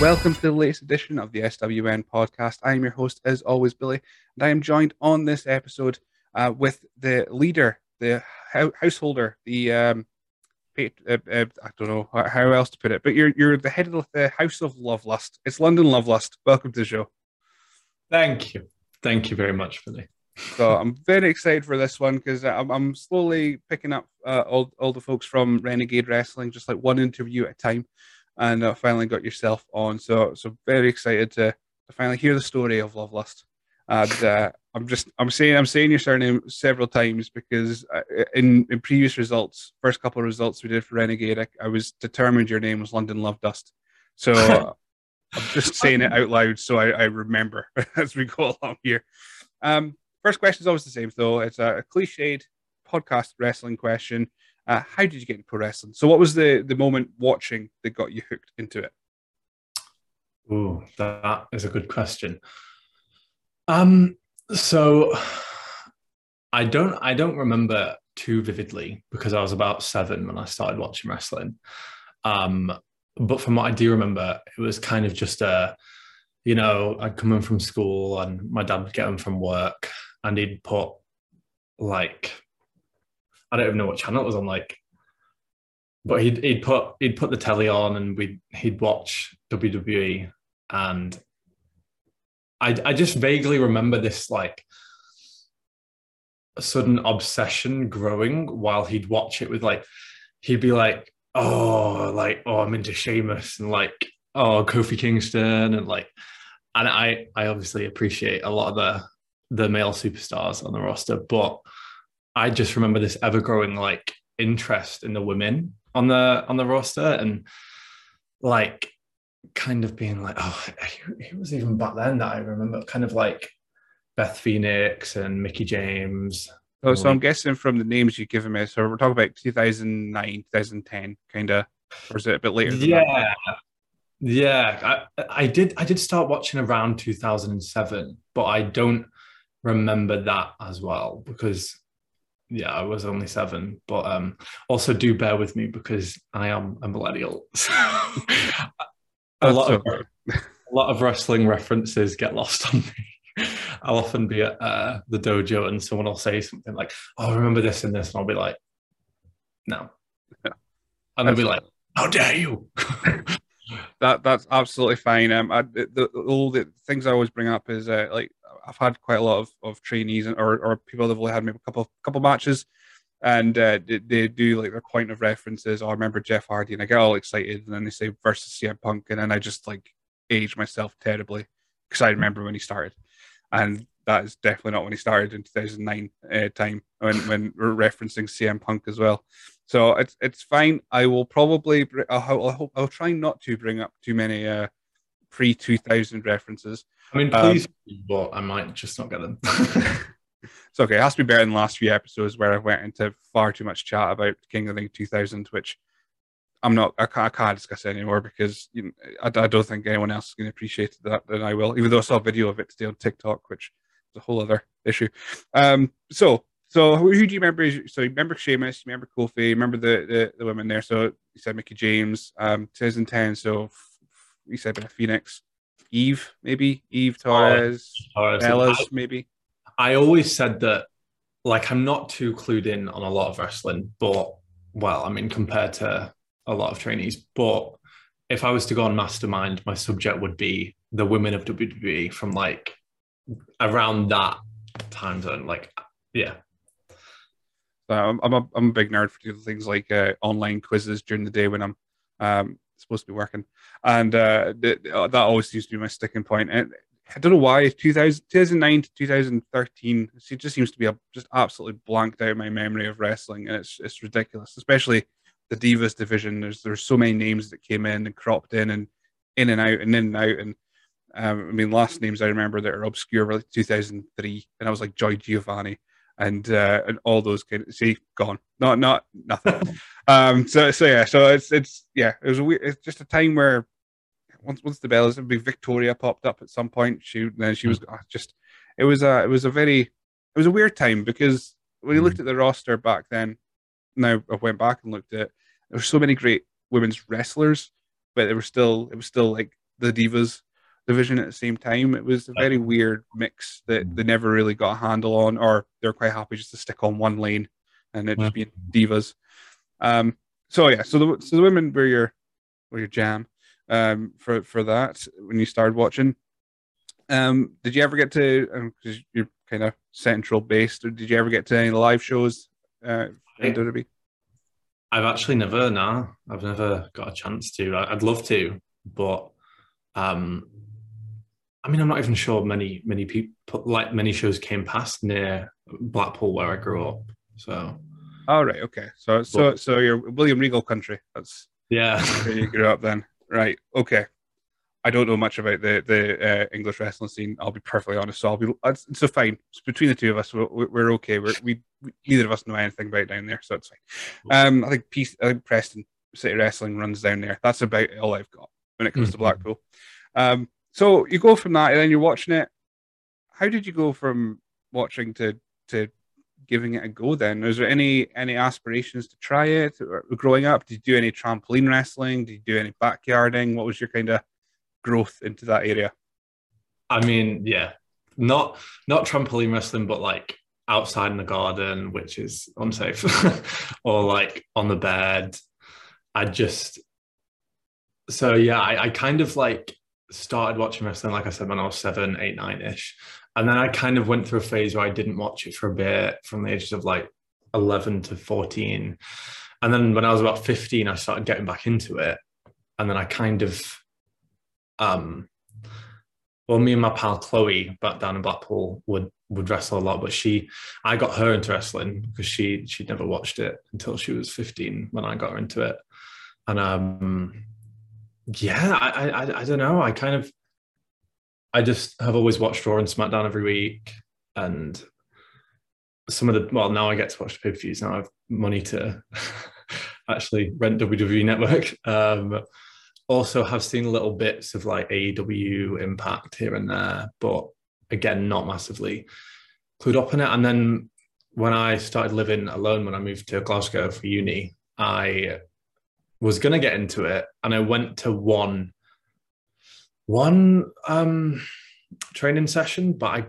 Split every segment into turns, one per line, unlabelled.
Welcome to the latest edition of the SWN podcast. I am your host, as always, Billy, and I am joined on this episode uh, with the leader, the householder, the um, uh, uh, I don't know how else to put it, but you're you're the head of the House of Lovelust. It's London Lovelust. Welcome to the show.
Thank you, thank you very much, Billy.
so I'm very excited for this one because I'm, I'm slowly picking up uh, all all the folks from Renegade Wrestling, just like one interview at a time and I finally got yourself on. So so very excited to, to finally hear the story of Love Lust. And uh, I'm just I'm saying I'm saying your surname several times because uh, in in previous results, first couple of results we did for Renegade, I, I was determined your name was London Love Dust. So I'm just saying it out loud so I, I remember as we go along here. Um, first question is always the same though. It's a, a cliched podcast wrestling question. Uh, how did you get into pro wrestling? So, what was the the moment watching that got you hooked into it?
Oh, that is a good question. Um, so I don't I don't remember too vividly because I was about seven when I started watching wrestling. Um, but from what I do remember, it was kind of just a, you know, I'd come in from school and my dad would get home from work and he'd put like I don't even know what channel it was on, like, but he'd he'd put he'd put the telly on and we'd he'd watch WWE and I I just vaguely remember this like a sudden obsession growing while he'd watch it with like he'd be like oh like oh I'm into Sheamus and like oh Kofi Kingston and like and I I obviously appreciate a lot of the the male superstars on the roster but I just remember this ever growing like interest in the women on the on the roster and like kind of being like, oh, it was even back then that I remember kind of like Beth Phoenix and Mickie James.
Oh, so I'm guessing from the names you've given me, so we're talking about 2009, 2010, kind of, or is it a bit later?
yeah, yeah. I, I did. I did start watching around 2007, but I don't remember that as well because yeah, I was only seven, but um, also do bear with me because I am a millennial. a lot of a lot of wrestling references get lost on me. I'll often be at uh, the dojo and someone will say something like, "Oh, remember this and this," and I'll be like, "No," yeah. and they'll be like, "How dare you!"
that that's absolutely fine. Um, I, the, all the things I always bring up is uh, like I've had quite a lot of, of trainees and, or, or people that have only had maybe a couple couple matches, and uh, they, they, do like their point of references. Oh, I remember Jeff Hardy, and I get all excited, and then they say versus CM Punk, and then I just like age myself terribly because I remember when he started, and that is definitely not when he started in 2009 uh, time when when we're referencing CM Punk as well. So it's it's fine. I will probably I'll, I'll, I'll try not to bring up too many uh, pre 2000 references.
I mean, please, um, but I might just not get them.
it's okay. It has to be better than the last few episodes where I went into far too much chat about King of the 2000, which I'm not, I can't, I can't discuss anymore because you know, I, I, don't think anyone else is going to appreciate that than I will, even though I saw a video of it today on TikTok, which is a whole other issue. Um, so, so who, who do you remember? So you remember Sheamus, you remember Kofi, you remember the, the, the women there. So you said Mickie James, um, 2010. So you said Phoenix. Eve, maybe Eve Torres, oh, Torres. I, maybe.
I always said that, like, I'm not too clued in on a lot of wrestling, but well, I mean, compared to a lot of trainees, but if I was to go on Mastermind, my subject would be the women of WWE from like around that time zone. Like, yeah.
I'm, I'm, a, I'm a big nerd for things like uh, online quizzes during the day when I'm um, supposed to be working, and uh, th- that always seems to be my sticking point. And I don't know why 2000, 2009 to 2013, it just seems to be a, just absolutely blanked out my memory of wrestling, and it's it's ridiculous, especially the Divas division. There's there's so many names that came in and cropped in and in and out and in and out, and um, I mean, last names I remember that are obscure were like 2003, and I was like Joy Giovanni and uh, and all those kind of see gone. Not not nothing. Um so so yeah so it's it's yeah it was a weird it's just a time where once once the bellas big victoria popped up at some point she then she was mm. just it was a it was a very it was a weird time because when you looked at the roster back then now i went back and looked at there were so many great women's wrestlers but they were still it was still like the divas division at the same time. It was a very weird mix that they never really got a handle on, or they're quite happy just to stick on one lane and it just being divas. Um, so yeah, so the so the women were your were your jam um, for for that when you started watching. Um, did you ever get to because um, you're kind of central based, or did you ever get to any live shows uh, in WWE?
I've actually never, no, I've never got a chance to. I'd love to, but um, I mean, I'm not even sure many many people like many shows came past near Blackpool where I grew up. So,
all right, okay, so so so you're William Regal country. That's
yeah,
where you grew up then, right? Okay. I don't know much about the the uh, English wrestling scene. I'll be perfectly honest. So I'll be it's so fine. It's between the two of us, we're, we're okay. We're, we, we neither of us know anything about down there, so it's fine. Um, I think Peace, I think Preston City Wrestling runs down there. That's about all I've got when it comes mm-hmm. to Blackpool. Um, so you go from that, and then you're watching it. How did you go from watching to to giving it a go? Then, was there any any aspirations to try it growing up? Did you do any trampoline wrestling? Did you do any backyarding? What was your kind of growth into that area?
I mean, yeah, not not trampoline wrestling, but like outside in the garden, which is unsafe, or like on the bed. I just so yeah, I, I kind of like started watching wrestling, like I said, when I was seven, eight, nine ish. And then I kind of went through a phase where I didn't watch it for a bit from the ages of like 11 to 14. And then when I was about 15, I started getting back into it. And then I kind of, um, well, me and my pal Chloe back down in Blackpool would would wrestle a lot, but she, I got her into wrestling because she she'd never watched it until she was 15 when I got her into it. And um, yeah, I, I, I don't know. I kind of, I just have always watched Raw and SmackDown every week, and some of the well, now I get to watch the pay per views. Now I have money to actually rent WWE Network. Um, also, have seen little bits of like AEW Impact here and there, but again, not massively clued up in it. And then when I started living alone, when I moved to Glasgow for uni, I was going to get into it, and I went to one one um, training session, but I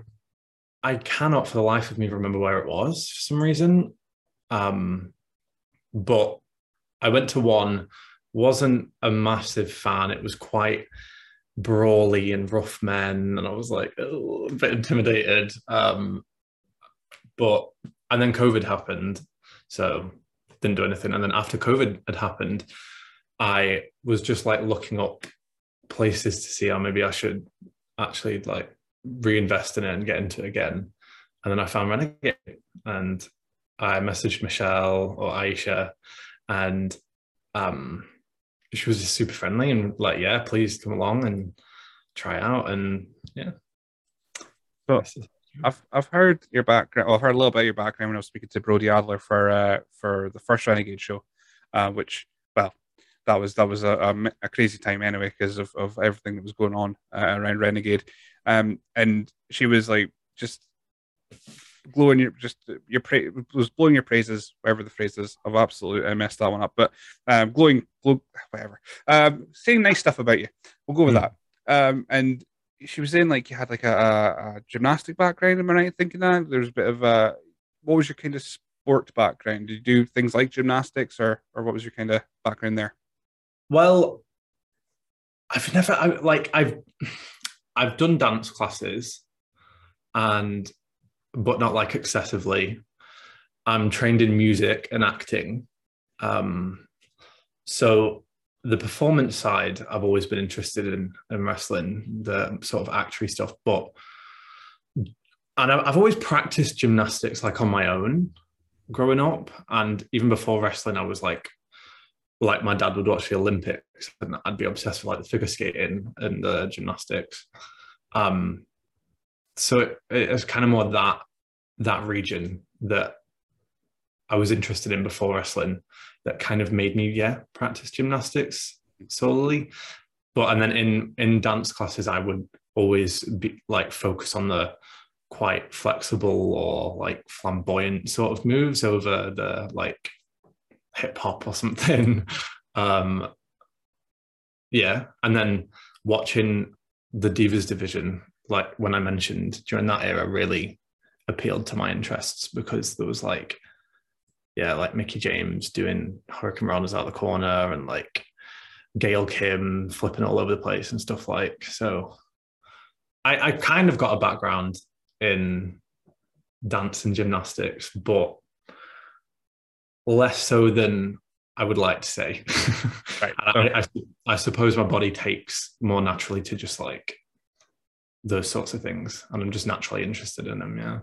I cannot for the life of me remember where it was for some reason. Um, but I went to one, wasn't a massive fan. It was quite brawly and rough men, and I was like a bit intimidated. Um, but and then COVID happened, so didn't do anything. And then after COVID had happened, I was just like looking up places to see how maybe I should actually like reinvest in it and get into it again. And then I found Renegade and I messaged Michelle or Aisha and um she was just super friendly and like, yeah, please come along and try out. And yeah.
I've I've heard your background. Well, I've heard a little bit of your background when I was speaking to Brody Adler for uh, for the first Renegade show, uh, which well, that was that was a, a, a crazy time anyway because of, of everything that was going on uh, around Renegade, um, and she was like just glowing your just your pra- was blowing your praises whatever the phrase is of absolutely I messed that one up but um glowing glow whatever um saying nice stuff about you we'll go with mm. that um and she was saying like you had like a, a, a, gymnastic background. Am I right thinking that? there was a bit of a what was your kind of sport background? Did you do things like gymnastics, or or what was your kind of background there?
Well, I've never I, like I've I've done dance classes, and but not like excessively. I'm trained in music and acting, um, so the performance side, I've always been interested in, in wrestling, the sort of actory stuff. But and I've always practiced gymnastics like on my own growing up, and even before wrestling, I was like, like my dad would watch the Olympics, and I'd be obsessed with like the figure skating and the gymnastics. Um, so it, it was kind of more that that region that I was interested in before wrestling that kind of made me yeah practice gymnastics solely. But and then in in dance classes i would always be like focus on the quite flexible or like flamboyant sort of moves over the like hip hop or something. Um Yeah, and then watching the Divas division, like when I mentioned during that era, really appealed to my interests because there was like, yeah, like Mickie James doing hurricanranas out the corner and like Gail Kim flipping all over the place and stuff like. So I, I kind of got a background in dance and gymnastics, but less so than I would like to say. Right. I, I, I, suppose my body takes more naturally to just like those sorts of things, and I'm just naturally interested in them. Yeah.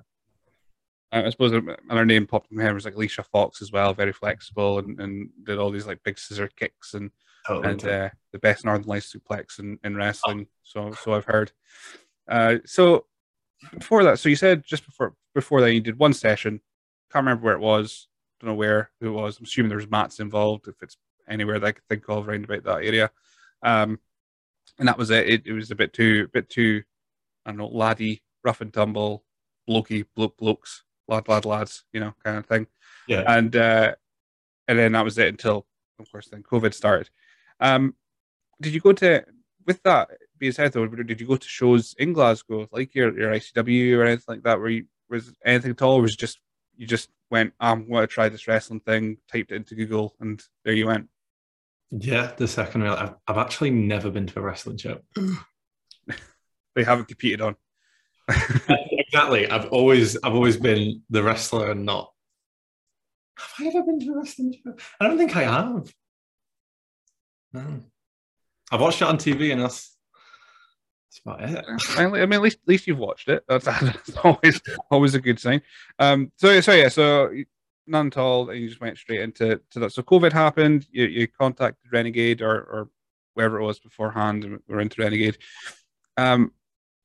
I suppose another name popped in my head was like Alicia Fox as well, very flexible and, and did all these like big scissor kicks and totally and uh, the best Northern Lights suplex in, in wrestling. Oh. So so I've heard. Uh, so before that, so you said just before before that you did one session. Can't remember where it was. Don't know where it was. I'm assuming there's mats involved. If it's anywhere that I could think of around about that area, um, and that was it. It, it was a bit too, a bit too, I don't know, laddie, rough and tumble, blokey, bloke, blokes, lad, lad, lads, you know, kind of thing.
Yeah.
And uh, and then that was it until, of course, then COVID started. Um, did you go to with that being said though? Did you go to shows in Glasgow, like your your ICW or anything like that? Where you was anything at all? was just you just went, I'm going to try this wrestling thing, typed it into Google, and there you went.
Yeah, the second real. I've, I've actually never been to a wrestling show.
they haven't competed on.
exactly. I've always I've always been the wrestler and not. Have I ever been to a wrestling show? I don't think I have. No. I've watched it on TV and that's that's about it. I
mean, at least, at least you've watched it. That's, that's always always a good sign. Um. So so yeah. So none at all. And you just went straight into to that. So COVID happened. You you contacted Renegade or or wherever it was beforehand, and we're into Renegade. Um,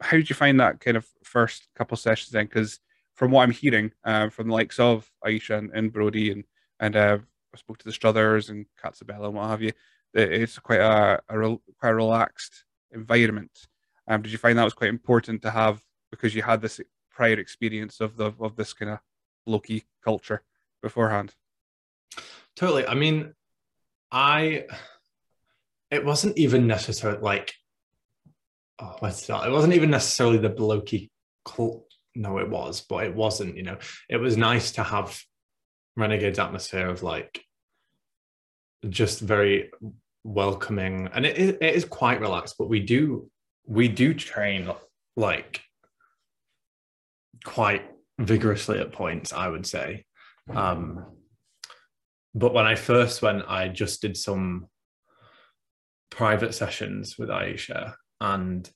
how did you find that kind of first couple sessions then? Because from what I'm hearing uh, from the likes of Aisha and, and Brodie and and uh, I spoke to the Struthers and Katsabella and what have you, it's quite a, a quite a relaxed environment. Um, did you find that was quite important to have because you had this prior experience of the of this kind of Loki culture beforehand?
Totally. I mean, I it wasn't even necessarily like oh, what's that? It wasn't even necessarily the blokey cult. No, it was, but it wasn't. You know, it was nice to have Renegade's atmosphere of like just very welcoming, and it, it is quite relaxed. But we do we do train like quite vigorously at points, I would say. Um, but when I first went, I just did some private sessions with Aisha, and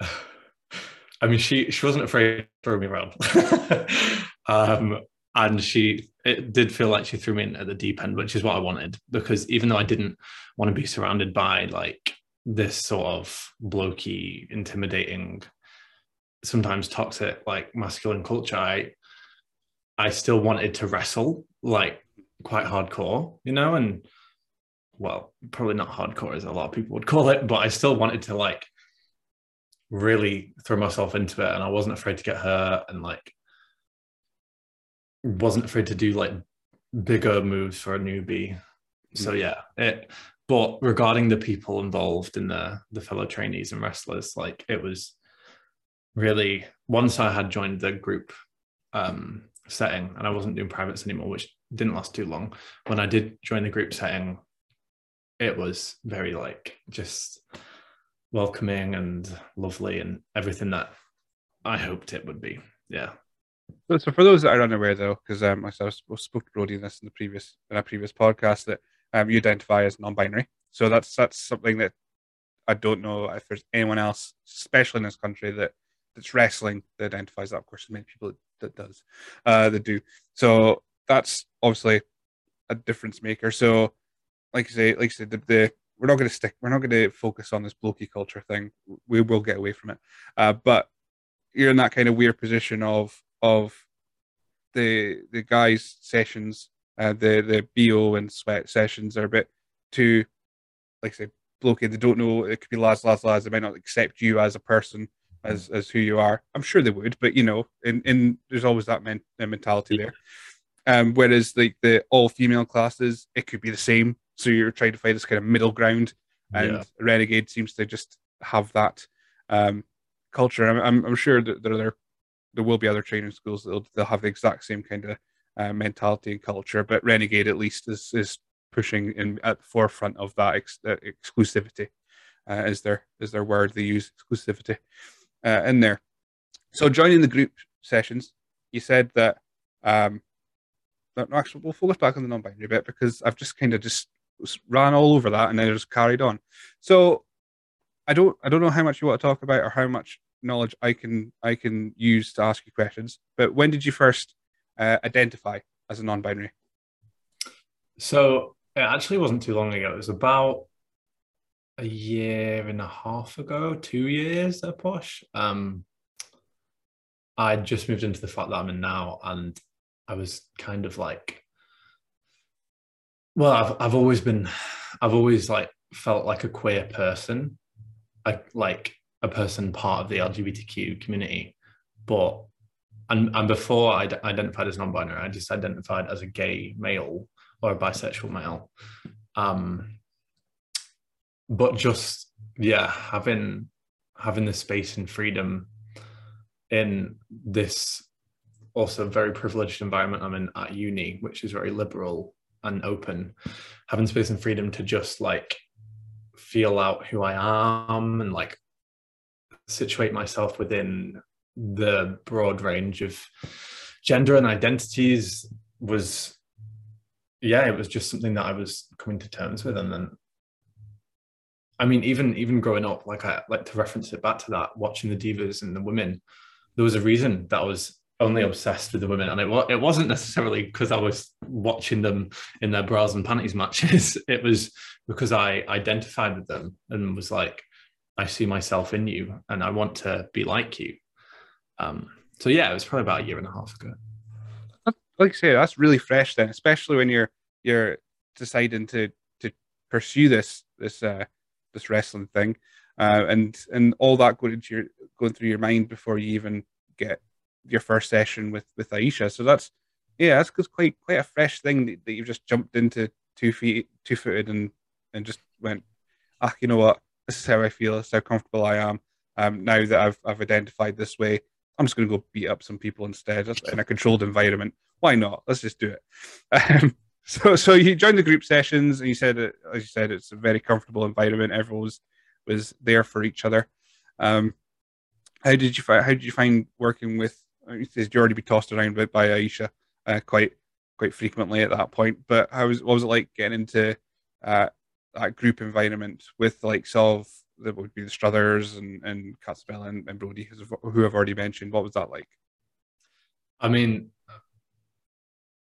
I mean, she she wasn't afraid to throw me around, um, and she it did feel like she threw me in at the deep end, which is what I wanted because even though I didn't want to be surrounded by like this sort of blokey, intimidating, sometimes toxic, like masculine culture, I I still wanted to wrestle like quite hardcore, you know, and well, probably not hardcore as a lot of people would call it, but I still wanted to like really throw myself into it and I wasn't afraid to get hurt and like wasn't afraid to do like bigger moves for a newbie. So mm. yeah, it but regarding the people involved in the the fellow trainees and wrestlers, like it was really once I had joined the group um setting and I wasn't doing privates anymore, which didn't last too long. When I did join the group setting, it was very like just welcoming and lovely and everything that I hoped it would be. Yeah.
So, for those that are unaware, though, because um, I spoke to Brodie in this in the previous in a previous podcast that um, you identify as non-binary. So that's that's something that I don't know if there's anyone else, especially in this country, that that's wrestling that identifies that. Of course, many people that does uh, that do. So that's obviously a difference maker. So, like I say, like I said, the, the we're not going to stick. We're not going to focus on this blokey culture thing. We will get away from it. Uh, but you're in that kind of weird position of of the the guys sessions, uh, the the bo and sweat sessions are a bit too, like I say, blokey. They don't know. It could be lads, lads, lads. They might not accept you as a person as as who you are. I'm sure they would, but you know, in in there's always that men, mentality there. Um, whereas like the all female classes, it could be the same. So you're trying to find this kind of middle ground and
Yeah.
Renegade seems to just have that um, culture. I'm, I'm, I'm sure that there are there will be other training schools that'll they'll have the exact same kind of uh, mentality and culture, but Renegade at least is is pushing in at the forefront of that ex, uh, exclusivity. Uh, is their is their word they use exclusivity uh, in there. So joining the group sessions, you said that um, no, actually we'll focus back on the non-binary bit because I've just kind of just ran all over that and then just carried on. So I don't I don't know how much you want to talk about or how much knowledge I can I can use to ask you questions. But when did you first uh, identify as a non-binary?
So it actually wasn't too long ago. It was about a year and a half ago, two years there, Posh. Um, I just moved into the flat that I'm in now, and I was kind of like, well, I've I've always been, I've always like felt like a queer person, like a person part of the LGBTQ community, but and and before i identified as non-binary, I just identified as a gay male or a bisexual male. Um, but just yeah, having having the space and freedom in this also very privileged environment I'm in at uni, which is very liberal and open, having space and freedom to just like feel out who I am and like situate myself within the broad range of gender and identities was yeah it was just something that i was coming to terms with. And then i mean even even growing up like i like to reference it back to that watching the divas and the women there was a reason that i was only obsessed with the women. And it, it wasn't necessarily because i was watching them in their bras and panties matches. It was because i identified with them and was like i see myself in you and i want to be like you. Um, so yeah, it was probably about a year and a half ago.
Like I say, that's really fresh then, especially when you're you're deciding to to pursue this this uh this wrestling thing, uh, and and all that going into your going through your mind before you even get your first session with with Aisha. So that's yeah, that's quite quite a fresh thing that, that you've just jumped into two feet two footed and and just went, ah, you know what, this is how I feel, this is how comfortable I am. Um, now that I've I've identified this way, I'm just going to go beat up some people instead in a controlled environment. Why not? Let's just do it. Um, so, so you joined the group sessions, and you said, as you said, it's a very comfortable environment. Everyone was was there for each other. Um, how did you find? How did you find working with? You'd already be tossed around by, by Aisha uh, quite quite frequently at that point. But how was what was it like getting into uh, that group environment with like sort of that would be the Struthers and and Catsbell and, and Brody, who I've already mentioned. What was that like?
I mean,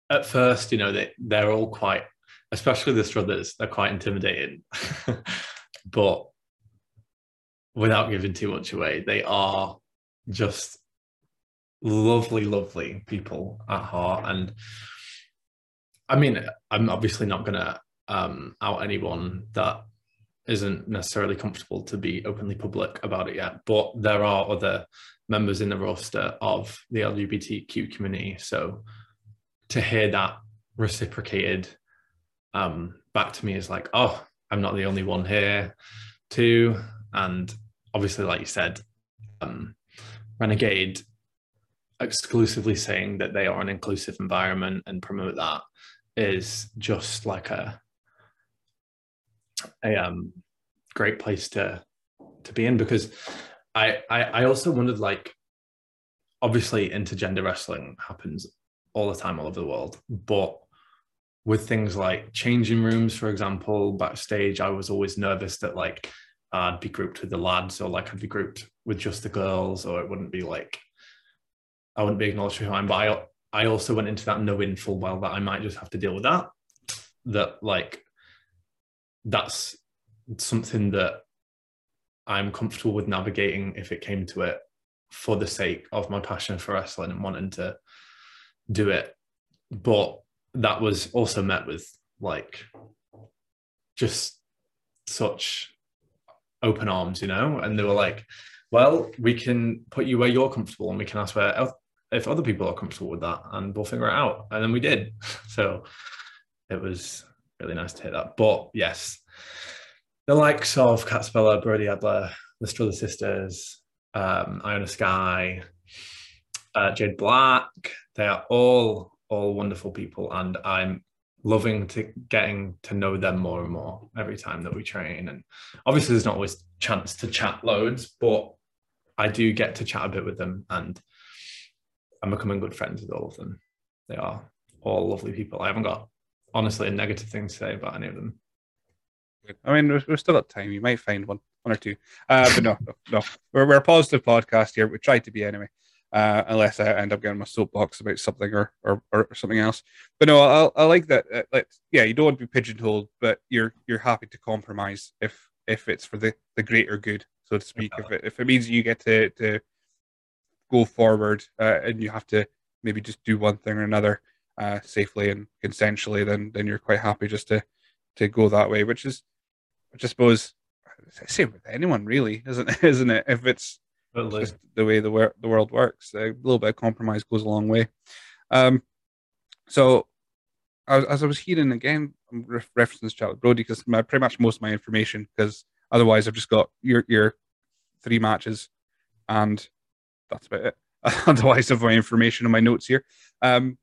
at first, you know, they they're all quite, especially the Struthers, they're quite intimidating. but without giving too much away, they are just lovely, lovely people at heart. And I mean, I'm obviously not going to um, out anyone that isn't necessarily comfortable to be openly public about it yet, but there are other members in the roster of the LGBTQ community. So to hear that reciprocated um, back to me is like, oh, I'm not the only one here, too. And obviously, like you said, um, Renegade exclusively saying that they are an inclusive environment and promote that is just like a a um, great place to to be in because I, I I also wondered like obviously intergender wrestling happens all the time all over the world but with things like changing rooms for example backstage I was always nervous that like I'd be grouped with the lads or like I'd be grouped with just the girls or it wouldn't be like I wouldn't be acknowledged for who I am but I I also went into that knowing full well that I might just have to deal with that that like that's something that I'm comfortable with navigating if it came to it for the sake of my passion for wrestling and wanting to do it. But that was also met with like just such open arms, you know? And they were like, well, we can put you where you're comfortable and we can ask where if other people are comfortable with that and we'll figure it out. And then we did. So it was really nice to hear that. But yes, the likes of Kat Speller, Brody Adler, the Struthers sisters, um, Iona Sky, uh, Jade Black. They are all all wonderful people, and I'm loving to getting to know them more and more every time that we train. And obviously, there's not always chance to chat loads, but I do get to chat a bit with them, and I'm becoming good friends with all of them. They are all lovely people. I haven't got honestly a negative thing to say about any of them.
I mean, we're, we're still at time. You might find one, one or two. Uh, but no, no, no. We're, we're a positive podcast here. We try to be anyway uh, unless I end up getting my soapbox about something or or, or something else. But no, I, I like that. Uh, like, yeah, you don't want to be pigeonholed, but you're you're happy to compromise if if it's for the the greater good, so to speak. If it if it means you get to to go forward uh, and you have to maybe just do one thing or another uh, safely and consensually, then then you're quite happy just to to go that way, which is, which I suppose, same with anyone really, isn't isn't it? If it's Totally. Just the way the, wor- the world works. A little bit of compromise goes a long way. Um, so, as, as I was hearing again, I'm re- referencing this chat with Brody because my pretty much most of my information, because otherwise I've just got your your three matches, and that's about it. otherwise, I have my information in my notes here. Um,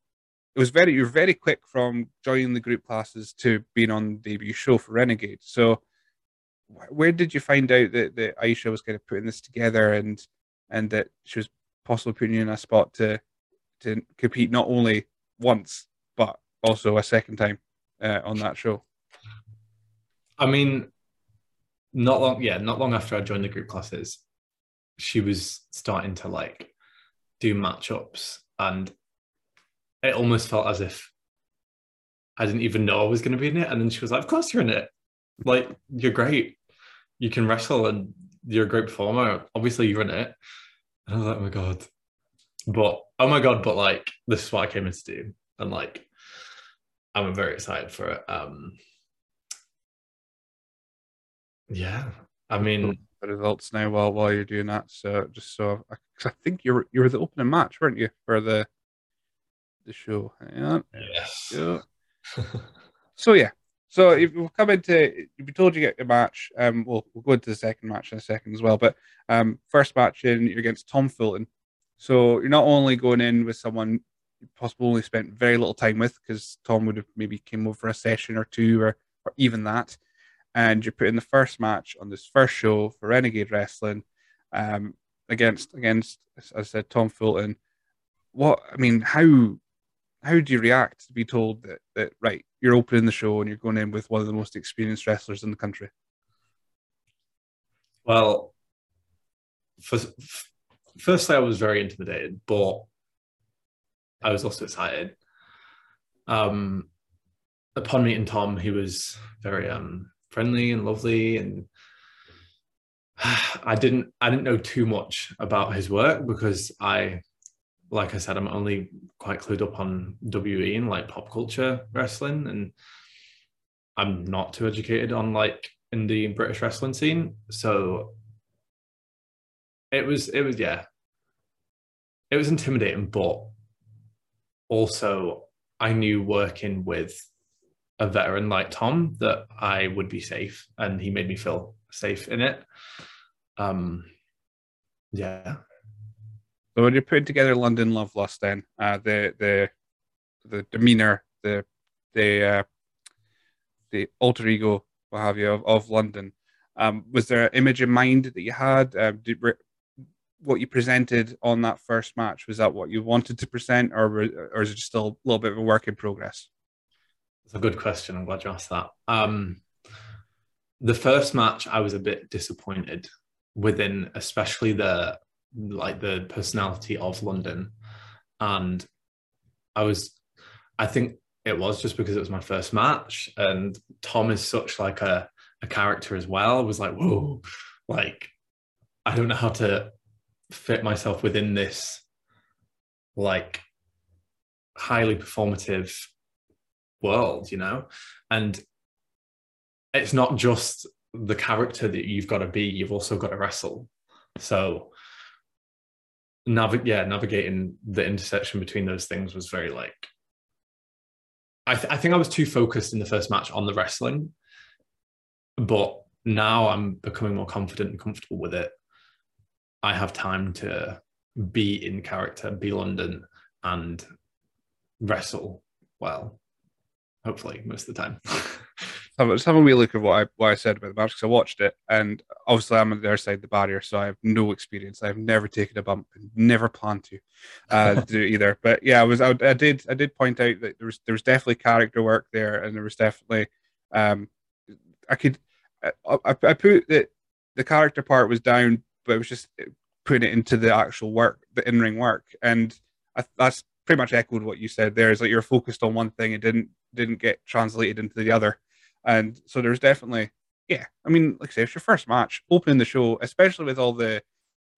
it was very you're very quick from joining the group classes to being on the debut show for Renegade. So where did you find out that, that Aisha was kind of putting this together and and that she was possibly putting you in a spot to to compete not only once but also a second time uh, on that show?
I mean, not long, yeah, not long after I joined the group classes, she was starting to like do matchups, and it almost felt as if I didn't even know I was going to be in it. And then she was like, "Of course you're in it. Like you're great." you can wrestle and you're a great performer. Obviously, you're in it. And I was like, oh my God. But, oh my God, but like, this is what I came in to do. And like, I'm very excited for it. Um, yeah, I mean,
the results now while while you're doing that. So just so, because I think you're you were the opening match, weren't you, for the the show?
Yeah. Yes. Yeah.
so yeah, so if we'll come into, if we told you get a match, um, we'll we'll go into the second match in a second as well. But um, first match in you're against Tom Fulton. So you're not only going in with someone you possibly only spent very little time with because Tom would have maybe came over a session or two or or even that, and you're putting the first match on this first show for Renegade Wrestling, um, against against as I said Tom Fulton. What I mean, how how do you react to be told that that right you're opening the show and you're going in with one of the most experienced wrestlers in the country?
Well, first, firstly, I was very intimidated, but I was also excited. Um, upon meeting Tom, he was very um, friendly and lovely, and I didn't I didn't know too much about his work because I like I said, I'm only quite clued up on WE and like pop culture wrestling, and I'm not too educated on like in the British wrestling scene. So it was, it was, yeah, it was intimidating, but also I knew working with a veteran like Tom that I would be safe, and he made me feel safe in it. Um, yeah,
so when you're putting together London Love Lust, then uh, the the the demeanor, the the uh, the alter ego, what have you, of, of London, um, was there an image in mind that you had? Um, did, what you presented on that first match was that what you wanted to present, or or is it still a little bit of a work in progress?
It's a good question. I'm glad you asked that. Um, the first match, I was a bit disappointed within, especially the like the personality of London. And I was, I think it was just because it was my first match. And Tom is such like a, a character as well. I was like, whoa, like, I don't know how to fit myself within this like highly performative world, you know? And it's not just the character that you've got to be, you've also got to wrestle. So yeah, navigating the intersection between those things was very like. I, th- I think I was too focused in the first match on the wrestling, but now I'm becoming more confident and comfortable with it. I have time to be in character, be London, and wrestle well. Hopefully, most of the time.
Let's have a wee look at what I what I said about the match because I watched it, and obviously I'm on the other side of the barrier, so I have no experience. I've never taken a bump, and never plan to uh, do either. But yeah, I was I, I, did I did point out that there was there was definitely character work there, and there was definitely um I could I, I, I put that the character part was down, but it was just putting it into the actual work, the in ring work, and I, that's pretty much echoed what you said there. Is like you're focused on one thing, and didn't didn't get translated into the other and so there's definitely, yeah. I mean, like I say, it's your first match, opening the show, especially with all the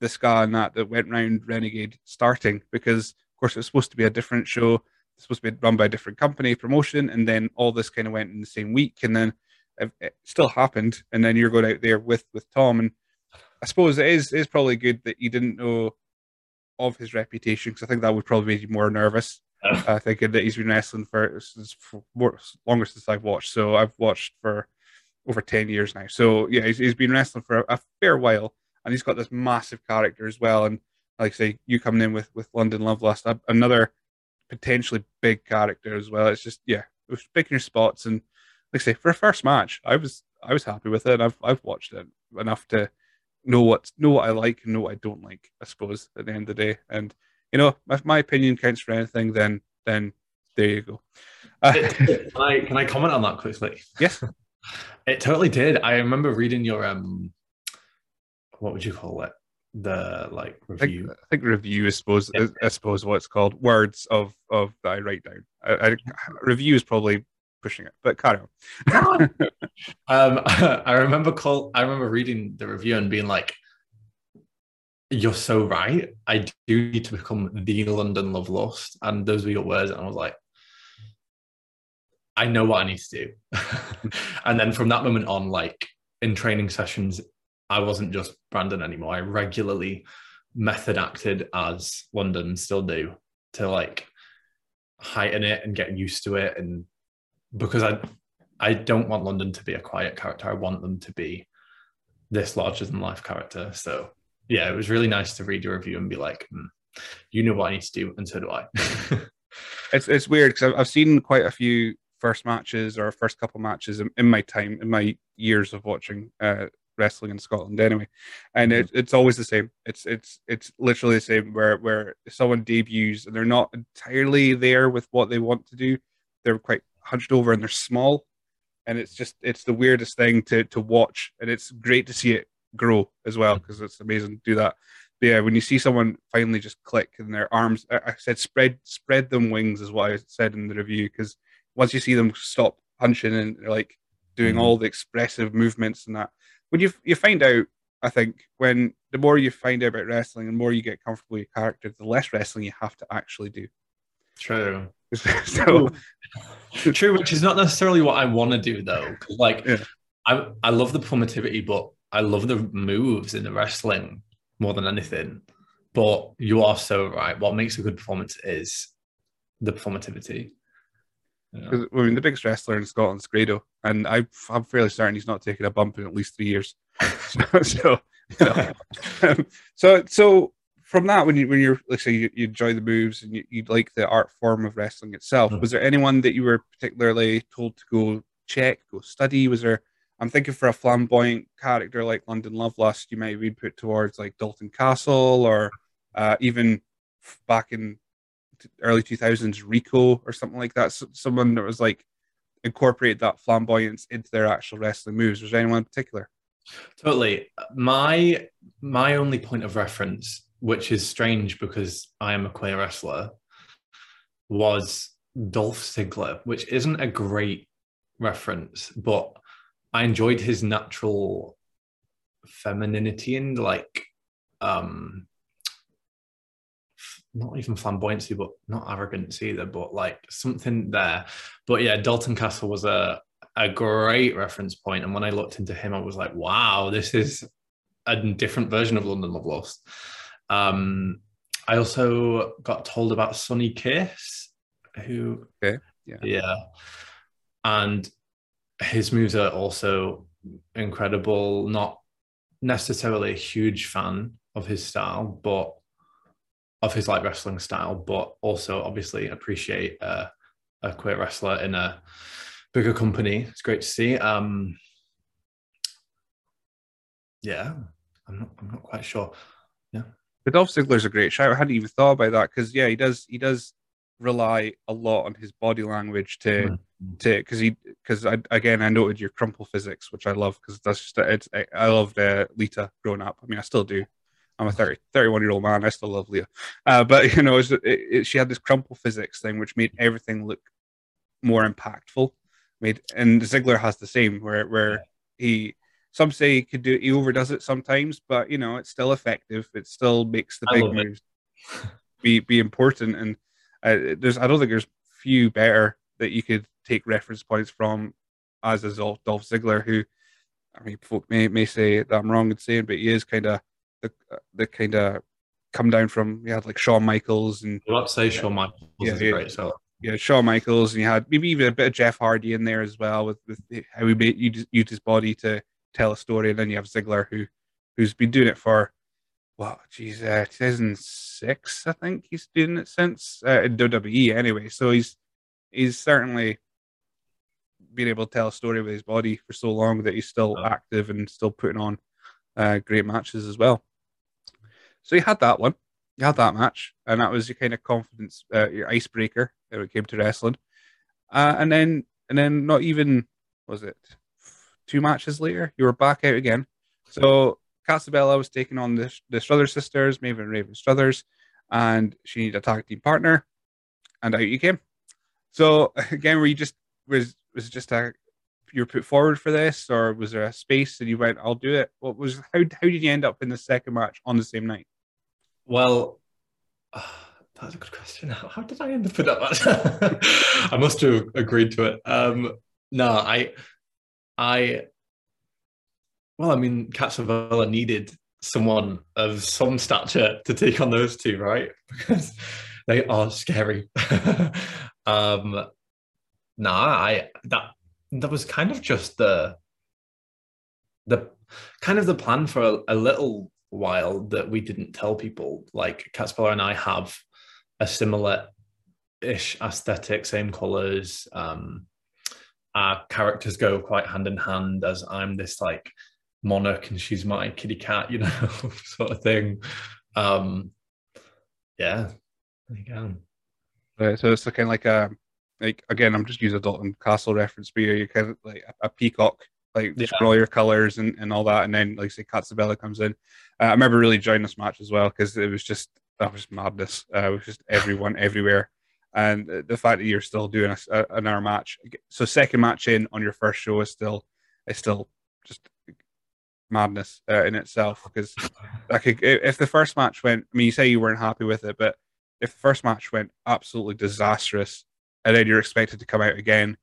the ska and that that went round Renegade starting, because of course it's supposed to be a different show. It's supposed to be run by a different company, promotion, and then all this kind of went in the same week, and then it still happened, and then you're going out there with with Tom, and I suppose it is is probably good that you didn't know of his reputation because I think that would probably make you more nervous uh, thinking that he's been wrestling for, for more, longer since I've watched. So I've watched for over 10 years now. So yeah, he's, he's been wrestling for a, a, fair while and he's got this massive character as well. And like I say, you coming in with, with London Lovelust, another potentially big character as well. It's just, yeah, it was picking your spots. And like I say, for a first match, I was, I was happy with it. And I've, I've watched it enough to know what, know what I like and know what I don't like, I suppose, at the end of the day. And, you know, if my opinion counts for anything, then then there you go.
Uh, can I can I comment on that quickly?
Yes,
it totally did. I remember reading your um, what would you call it? The like review.
I think, I think review, I suppose, yeah. I suppose what it's called. Words of of that I write down. I, I, review is probably pushing it, but carry
on. um, I remember call. I remember reading the review and being like, you're so right. I do need to become the London Love Lust. And those were your words. And I was like, I know what I need to do. and then from that moment on, like in training sessions, I wasn't just Brandon anymore. I regularly method acted as London still do to like heighten it and get used to it. And because I I don't want London to be a quiet character. I want them to be this larger than life character. So yeah, it was really nice to read your review and be like, hmm, you know what I need to do, and so do I.
it's it's weird because I've seen quite a few first matches or first couple matches in, in my time in my years of watching uh, wrestling in Scotland anyway, and mm-hmm. it, it's always the same. It's it's it's literally the same where where someone debuts and they're not entirely there with what they want to do. They're quite hunched over and they're small, and it's just it's the weirdest thing to to watch, and it's great to see it grow as well because it's amazing to do that. But yeah, when you see someone finally just click and their arms, I said spread spread them wings is what I said in the review because once you see them stop punching and like doing mm-hmm. all the expressive movements and that, when you you find out, I think when the more you find out about wrestling and the more you get comfortable with your character, the less wrestling you have to actually do.
True. so true, which is not necessarily what I want to do though. Like yeah. I I love the performativity, but I love the moves in the wrestling more than anything. But you are so right. What makes a good performance is the performativity.
Yeah. I mean, the biggest wrestler in Scotland is Grado, and I, am fairly certain he's not taken a bump in at least three years. so, so, you know. um, so, so from that, when you when you're like say you, you enjoy the moves and you, you like the art form of wrestling itself, mm-hmm. was there anyone that you were particularly told to go check, go study? Was there I'm thinking for a flamboyant character like London Lovelust, you might be put towards like Dalton Castle or uh, even back in early 2000s Rico or something like that. So, someone that was like incorporated that flamboyance into their actual wrestling moves. Was there anyone in particular?
Totally. My my only point of reference, which is strange because I am a queer wrestler, was Dolph Ziggler, which isn't a great reference, but I enjoyed his natural femininity and like um not even flamboyancy, but not arrogance either, but like something there. But yeah, Dalton Castle was a a great reference point. And when I looked into him, I was like, wow, this is a different version of London Love Lust. Um, I also got told about Sonny Kiss, who
okay.
yeah. Yeah. And his moves are also incredible. Not necessarily a huge fan of his style, but of his like wrestling style, but also obviously appreciate a queer wrestler in a bigger company. It's great to see. Um, yeah, I'm not. I'm not quite sure. Yeah,
but Dolph Ziggler's a great shout. I hadn't even thought about that because yeah, he does. He does rely a lot on his body language to mm-hmm. to because he because I again I noted your crumple physics, which I love because that's just it's I loved uh, Lita growing up. I mean, I still do. I'm a 30, 31 year old man. I still love Lita Uh, but, you know, it, it, she had this crumple physics thing, which made everything look more impactful. Made And Ziggler has the same, where, where he, some say he could do, he overdoes it sometimes, but, you know, it's still effective. It still makes the big moves be, be important. And uh, there's, I don't think there's few better that you could take reference points from as a Dolph Ziggler, who, I mean, folk may, may say that I'm wrong in saying, but he is kind of the the kind of come down from you had like Shawn Michaels and
let's say Shawn Michaels yeah, is yeah, great so
yeah Shawn Michaels and you had maybe even a bit of Jeff Hardy in there as well with, with how he made, used his body to tell a story and then you have Ziggler who who's been doing it for what geez uh, 2006 I think he's doing it since uh, WWE anyway so he's he's certainly been able to tell a story with his body for so long that he's still oh. active and still putting on uh, great matches as well. So you had that one, you had that match, and that was your kind of confidence, uh, your icebreaker when it came to wrestling. Uh, and then, and then, not even was it two matches later, you were back out again. So Cassabella was taking on the the Struthers sisters, Maven Raven Struthers, and she needed a tag team partner, and out you came. So again, were you just was was just a you were put forward for this, or was there a space and you went, "I'll do it"? What was how how did you end up in the second match on the same night?
Well, uh, that's a good question. How, how, did I end up in that match? I must have agreed to it. Um, no, I, I, well, I mean, Catsavella needed someone of some stature to take on those two, right? Because they are scary. um, nah, I that that was kind of just the the kind of the plan for a, a little while that we didn't tell people. Like Catsabella and I have a similar ish aesthetic, same colors. Um, our characters go quite hand in hand as I'm this like monarch and she's my kitty cat, you know, sort of thing. Um, yeah, there you go.
Right, so it's looking like a like again, I'm just using a Dalton Castle reference, but you're kind of like a, a peacock, like yeah. all your colors and, and all that, and then like say Catsabella comes in. Uh, I remember really enjoying this match as well because it was just that was madness. Uh, it was just everyone everywhere, and the fact that you're still doing a, a, another match, so second match in on your first show is still is still just madness uh, in itself because like if the first match went, I mean, you say you weren't happy with it, but if the first match went absolutely disastrous and then you're expected to come out again.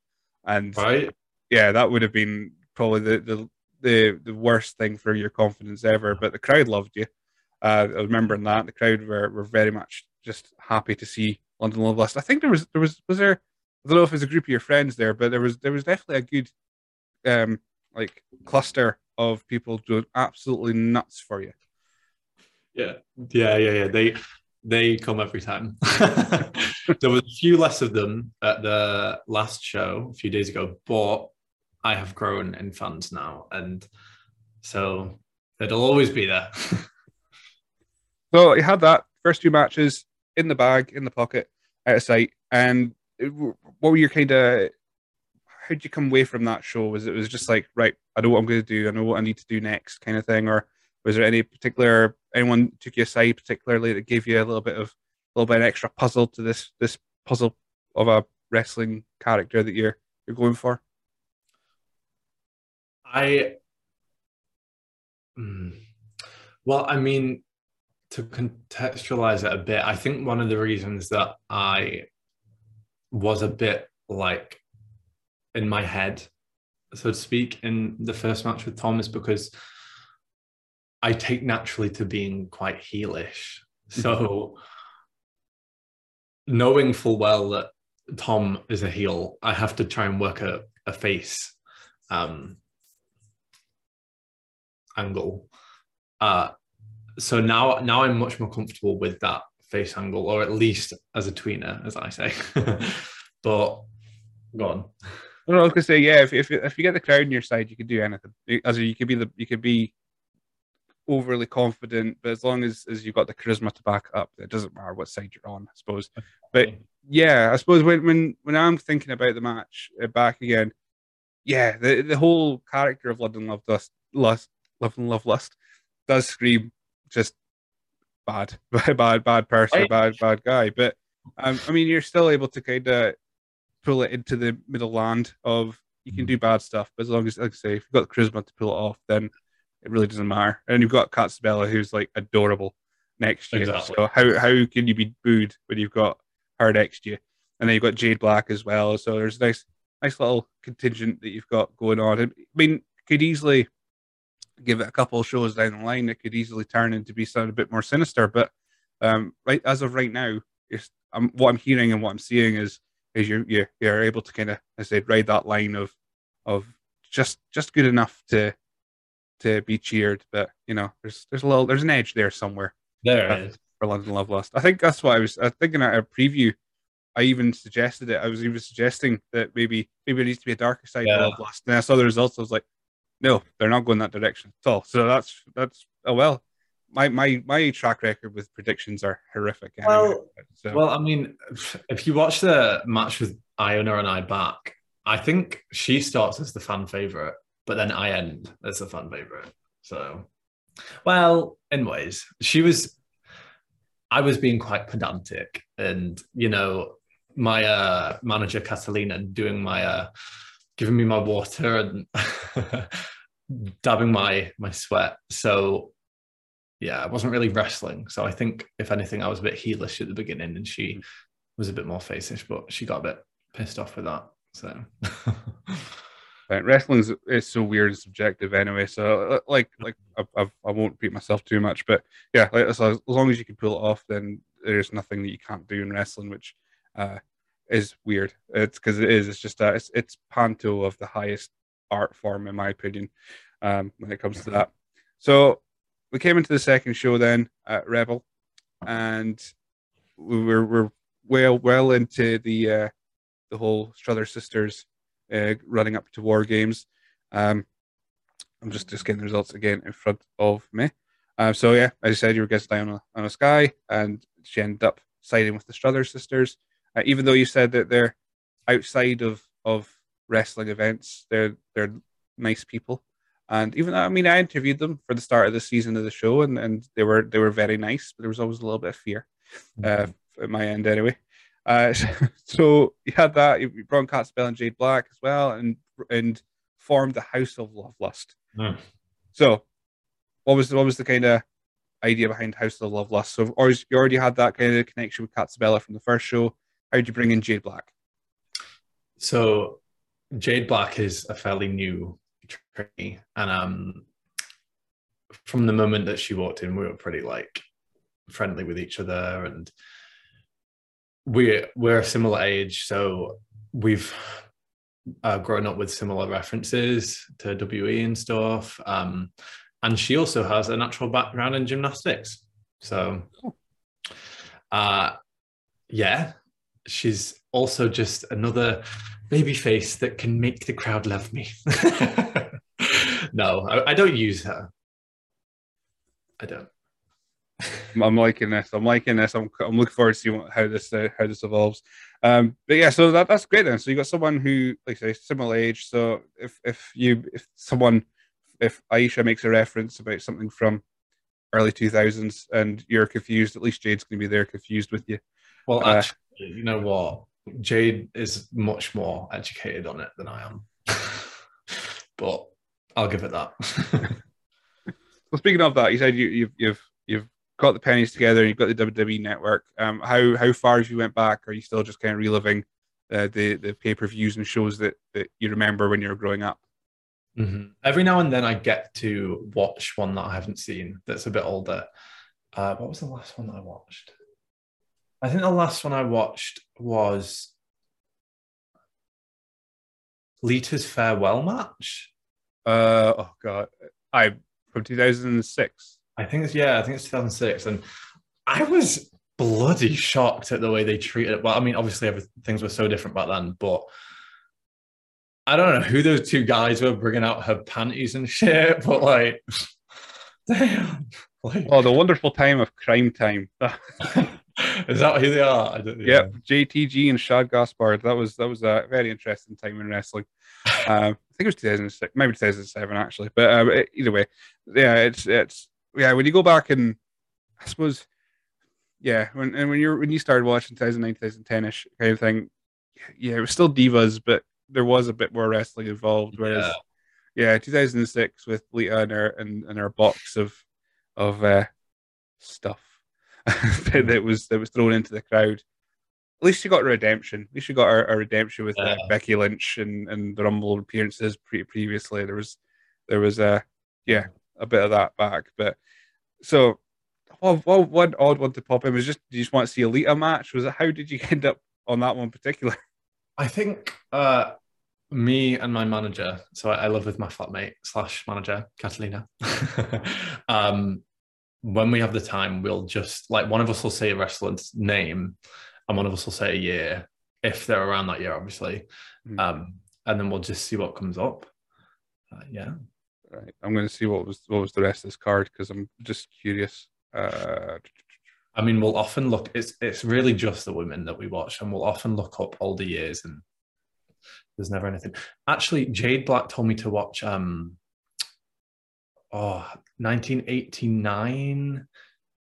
And
right.
yeah, that would have been probably the, the the the worst thing for your confidence ever. But the crowd loved you. Uh, I remember that the crowd were, were very much just happy to see London Love Lust. I think there was there was was there I don't know if it was a group of your friends there, but there was there was definitely a good um like cluster of people doing absolutely nuts for you.
Yeah, yeah, yeah, yeah. They they come every time. there was a few less of them at the last show a few days ago, but I have grown in fans now, and so it'll always be there.
so you had that first two matches in the bag, in the pocket, out of sight, and what were your kind of? How did you come away from that show? Was it was just like right? I know what I'm going to do. I know what I need to do next, kind of thing, or was there any particular anyone took you aside particularly that gave you a little bit of a little bit of extra puzzle to this this puzzle of a wrestling character that you're you're going for?
I hmm, well, I mean, to contextualize it a bit, I think one of the reasons that I was a bit like in my head, so to speak, in the first match with Tom is because I take naturally to being quite heelish. So knowing full well that Tom is a heel, I have to try and work a, a face um, angle. Uh, so now now I'm much more comfortable with that face angle, or at least as a tweener, as I say. but go on.
I was gonna say, yeah. If, if if you get the crowd on your side, you can do anything. As you could be the you could be overly confident, but as long as as you've got the charisma to back up, it doesn't matter what side you're on, I suppose. But yeah, I suppose when when when I'm thinking about the match uh, back again, yeah, the the whole character of London Love Dust, Lust, Love and Love Lust, does scream just bad, bad, bad person, bad, bad guy. But um, I mean, you're still able to kind of pull it into the middle land of you can mm-hmm. do bad stuff, but as long as, like I say, if you've got the charisma to pull it off, then it really doesn't matter. And you've got Cat Bella, who's like adorable next year. Exactly. So how how can you be booed when you've got her next year? And then you've got Jade Black as well. So there's a nice nice little contingent that you've got going on. I mean, could easily give it a couple of shows down the line, it could easily turn into be something a bit more sinister. But um, right as of right now, um, what I'm hearing and what I'm seeing is is you're you're, you're able to kind of, as I said, ride that line of of just just good enough to to be cheered, but you know, there's there's a little there's an edge there somewhere.
There uh, is
for London Love Lust. I think that's what I was, I thinking at a preview. I even suggested it. I was even suggesting that maybe maybe it needs to be a darker side yeah. of Love Lust. And I saw the results. I was like, no, they're not going that direction at all. So that's that's oh well. My my my track record with predictions are horrific.
Anyway. Well, so. well, I mean, if you watch the match with Iona and I back, I think she starts as the fan favorite, but then I end as the fan favorite. So, well, anyways, she was. I was being quite pedantic, and you know, my uh, manager Catalina doing my uh, giving me my water and dabbing my my sweat. So yeah, I wasn't really wrestling. So I think if anything, I was a bit heelish at the beginning, and she hmm. was a bit more facish, but she got a bit pissed off with that. So
right, wrestling is so weird and subjective anyway. So uh, like like I've, I've, I will not repeat myself too much, but yeah, like, so as long as you can pull it off, then there's nothing that you can't do in wrestling, which uh, is weird. It's because it is. It's just that it's, it's panto of the highest art form, in my opinion, um, when it comes to that. So we came into the second show then at Rebel, and we were, we're well well into the uh, the whole Struthers sisters uh, running up to War Games. Um, I'm just just getting the results again in front of me. Um, so yeah, as I said, you were against Diana on a Sky, and she ended up siding with the Struthers sisters. Uh, even though you said that they're outside of of wrestling events, they're they're nice people. And even I mean, I interviewed them for the start of the season of the show, and, and they were they were very nice. But there was always a little bit of fear uh, mm-hmm. at my end, anyway. Uh, so you had that. You brought in Cat and Jade Black as well, and and formed the House of Love Lust. Mm. So, what was what was the kind of idea behind House of Love Lust? So, or you already had that kind of connection with Cat Bella from the first show. How did you bring in Jade Black?
So, Jade Black is a fairly new trainee, and um, from the moment that she walked in, we were pretty like friendly with each other, and we're we're a similar age, so we've uh, grown up with similar references to WE and stuff. Um, and she also has a natural background in gymnastics, so uh, yeah, she's also just another baby face that can make the crowd love me. no, I, I, don't use her. I don't.
I'm liking this. I'm liking this. I'm, I'm looking forward to see how this uh, how this evolves. Um, but yeah, so that, that's great then. So you got someone who, like I say, similar age. So if if you if someone if Aisha makes a reference about something from early 2000s and you're confused, at least Jade's going to be there confused with you.
Well, uh, actually, you know what? Jade is much more educated on it than I am, but I'll give it that.
well, speaking of that, you said you, you've you've you've got the pennies together and you've got the WWE network. Um, how how far have you went back? Are you still just kind of reliving uh, the the pay per views and shows that that you remember when you were growing up?
Mm-hmm. Every now and then, I get to watch one that I haven't seen that's a bit older. Uh, what was the last one that I watched? I think the last one I watched was Lita's farewell match.
Uh, oh god, I from 2006.
I think it's yeah, I think it's 2006, and I was bloody shocked at the way they treated it. Well, I mean, obviously, everything, things were so different back then, but I don't know who those two guys were bringing out her panties and shit, but like, damn. Like,
oh, the wonderful time of Cryme Tyme.
Is that who they are?
Yep, JTG and Shad Gaspard. That was that was a very interesting time in wrestling. um, I think it was 2006, maybe 2007 actually. But uh, either way, yeah, it's it's yeah. When you go back and I suppose, yeah, when and when you're when you started watching 2009, 2010 ish kind of thing, yeah, it was still divas, but there was a bit more wrestling involved. Whereas, yeah, yeah 2006 with Lita and her and, and her box of of uh, stuff that was that was thrown into the crowd. At least she got a redemption. At least she got a, a redemption with uh, Becky Lynch and, and the Rumble appearances pre- previously. There was there was a yeah a bit of that back. But so well, well, one odd one to pop in was just do you just want to see a Lita match? Was it how did you end up on that one particular?
I think uh, me and my manager. So I, I live with my flatmate slash manager Catalina. um, when we have the time, we'll just like one of us will say a wrestler's name, and one of us will say a year if they're around that year, obviously. Mm. Um, and then we'll just see what comes up. Uh, yeah.
Right. I'm going to see what was what was the rest of this card because I'm just curious. Uh,
I mean, we'll often look. It's it's really just the women that we watch, and we'll often look up older years, and there's never anything. Actually, Jade Black told me to watch um oh 1989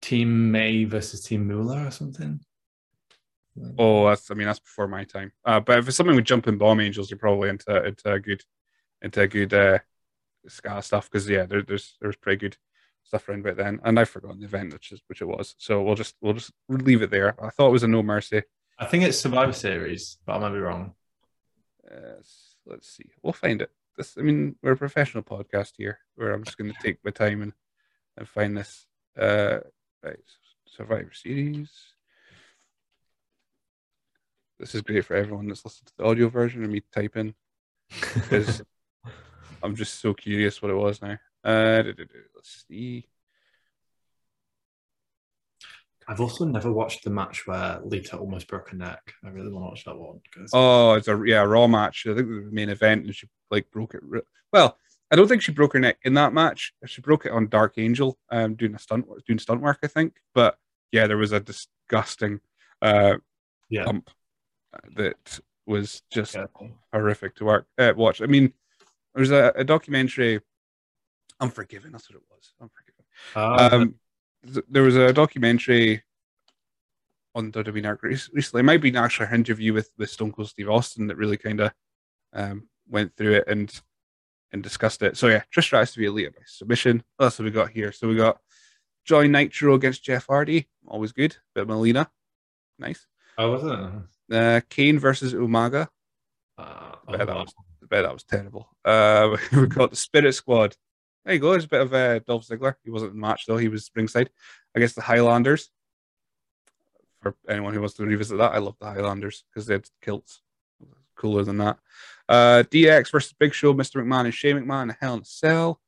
Team May versus Team Moolah or something.
Oh, that's I mean that's before my time. Uh, but if it's something with jumping bomb angels, you're probably into into a good into a good uh, ska stuff because yeah, there, there's there's pretty good stuff around about then. And I've forgotten the event which is which it was. So we'll just we'll just leave it there. I thought it was a no mercy.
I think it's Survivor Series, but I might be wrong.
Uh, let's see. We'll find it this. I mean, we're a professional podcast here, where I'm just going to take my time and, and find this. Uh, right, Survivor Series. This is great for everyone that's listened to the audio version of me typing, because I'm just so curious what it was now. Uh, let's see.
I've also never watched the match where Lita almost broke her neck. I really want to watch that one.
Cause... Oh, it's a yeah Raw match. I think the main event, and she like broke it. Well, I don't think she broke her neck in that match. She broke it on Dark Angel, um, doing a stunt, doing stunt work, I think. But yeah, there was a disgusting uh,
yeah.
pump that was just yeah. horrific to work uh, watch. I mean, there was a, a documentary. Unforgiven. That's what it was. Unforgiven. Uh, um, there was a documentary on WWE Network recently. It might be actually an interview with, with Stone Cold Steve Austin that really kind of um, went through it and and discussed it. So yeah, Trish Stratus to be elite by submission. What else have we got here? So we got Johnny Nitro against Jeff Hardy, always good. Bit Melina, nice.
Oh, was it?
Uh, Kane versus Umaga. Uh, oh, bet, that was, bet that was terrible. Uh, we got the Spirit Squad there you go. There's a bit of uh, Dolph Ziggler. He wasn't in the match though. He was ringside. I guess the Highlanders. For anyone who wants to revisit that, I love the Highlanders because they had kilts. Cooler than that. Uh, DX versus Big Show, Mr. McMahon and Shane McMahon, Hell in a Cell.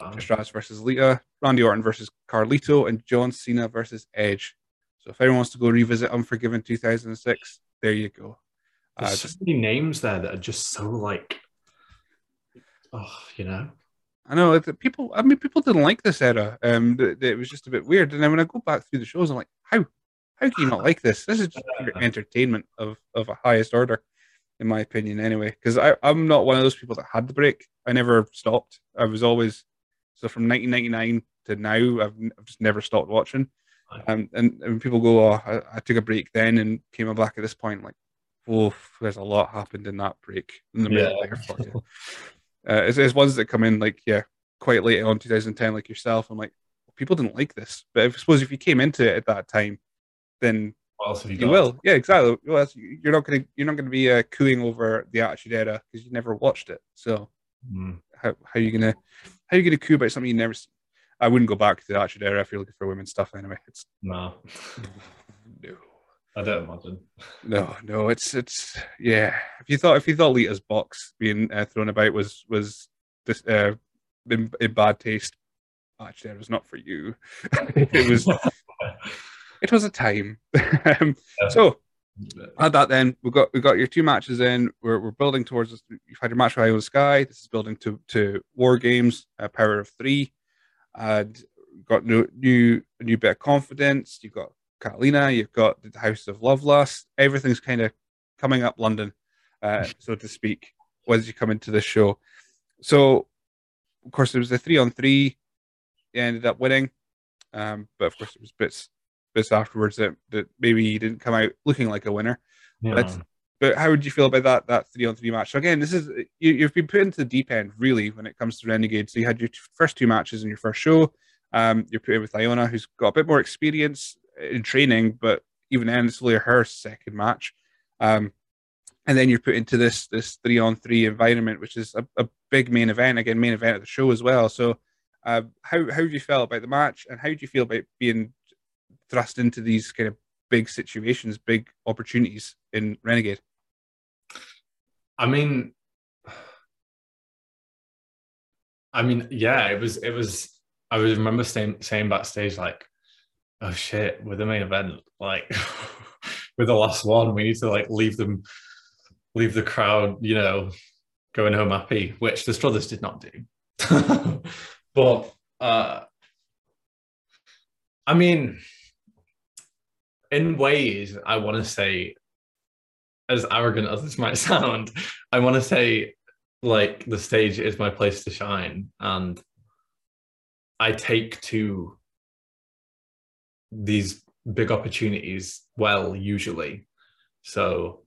Um, Stratus versus Lita, Randy Orton versus Carlito, and John Cena versus Edge. So if anyone wants to go revisit Unforgiven 2006, there you go.
There's uh, so many names there that are just so like, oh, you know.
I know like, people. I mean, people didn't like this era. Um, it was just a bit weird. And then when I go back through the shows, I'm like, how, how can you not like this? This is just entertainment of of a highest order, in my opinion. Anyway, because I I'm not one of those people that had the break. I never stopped. I was always so from 1999 to now. I've, I've just never stopped watching. Um, and, and people go, oh, I, I, took a break then and came back at this point. I'm like, oh, there's a lot happened in that break in the middle yeah. there for you. Uh, it's, it's ones that come in like yeah, quite late on 2010, like yourself. I'm like, people didn't like this, but I suppose if you came into it at that time, then you, you will. Yeah, exactly. Well, you're not gonna you're not gonna be uh, cooing over the Attitude Era because you never watched it. So mm. how how are you gonna how are you gonna coo about something you never? Seen? I wouldn't go back to the Attitude Era if you're looking for women's stuff anyway. It's
no. no. I don't imagine.
No, no, it's it's yeah. If you thought if you thought Lita's box being uh, thrown about was was this uh, in, in bad taste, actually, it was not for you. it was it was a time. um, so at that then we got we got your two matches in. We're, we're building towards this. You've had your match with Iona Sky. This is building to to War Games, uh, Power of Three, and got new new a new bit of confidence. You've got Catalina. You've got the House of Lovelust. Everything's kind of coming up London, uh, so to speak. As you come into this show, so of course it was a three on three. You ended up winning, um, but of course it was bits bits afterwards that, that maybe he didn't come out looking like a winner. Yeah. But, but how would you feel about that that three on three match? So again, this is you, have been put into the deep end really when it comes to Renegade. So you had your first two matches in your first show. Um, you're put in with Iona, who's got a bit more experience in training, but even then, it's only her second match. Um, and then you're put into this this three on three environment, which is a, a, big main event again, main event of the show as well. So, uh, how how do you feel about the match, and how do you feel about being thrust into these kind of big situations, big opportunities in Renegade?
I mean, I mean, yeah, it was, it was, I remember saying, saying backstage, like, oh shit, with the main event, like, with the last one, we need to like leave them, leave the crowd, you know, going home happy, which the Struthers did not do. but, uh, I mean, in ways, I want to say, as arrogant as this might sound, I want to say, like, the stage is my place to shine. And I take to these big opportunities well, usually. So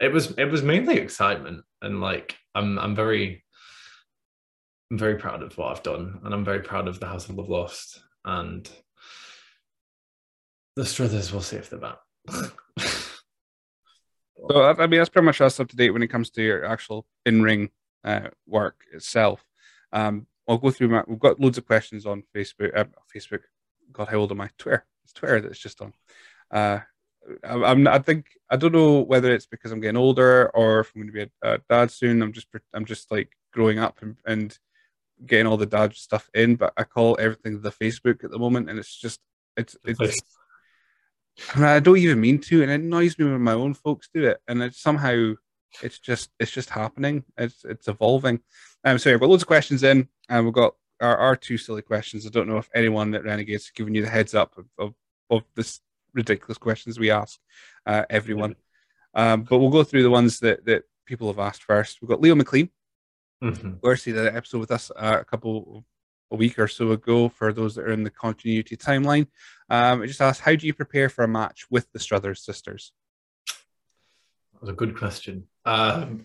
it was it was mainly excitement and like I'm I'm very I'm very proud of what I've done and I'm very proud of the House of Love Lust and the Struthers will save the back.
so I mean that's pretty much us up to date when it comes to your actual in-ring uh, work itself. Um, I'll go through my. We've got loads of questions on Facebook. Uh, Facebook. God, how old am I? Twitter. It's Twitter that's just on. Uh, I, I'm. I think I don't know whether it's because I'm getting older or if I'm going to be a, a dad soon. I'm just. I'm just like growing up and, and getting all the dad stuff in. But I call everything the Facebook at the moment, and it's just. It's. It's. I, mean, I don't even mean to, and it annoys me when my own folks do it, and it's somehow it's just it's just happening. It's it's evolving. Um, so yeah, but loads of questions in, and we've got our, our two silly questions. I don't know if anyone that Renegades has given you the heads up of, of, of this ridiculous questions we ask uh, everyone. Um, but we'll go through the ones that that people have asked first. We've got Leo McLean. Mm-hmm. Darcy did an episode with us uh, a couple a week or so ago for those that are in the continuity timeline. Um, I just asked, how do you prepare for a match with the Struthers sisters?
That was a good question. Um,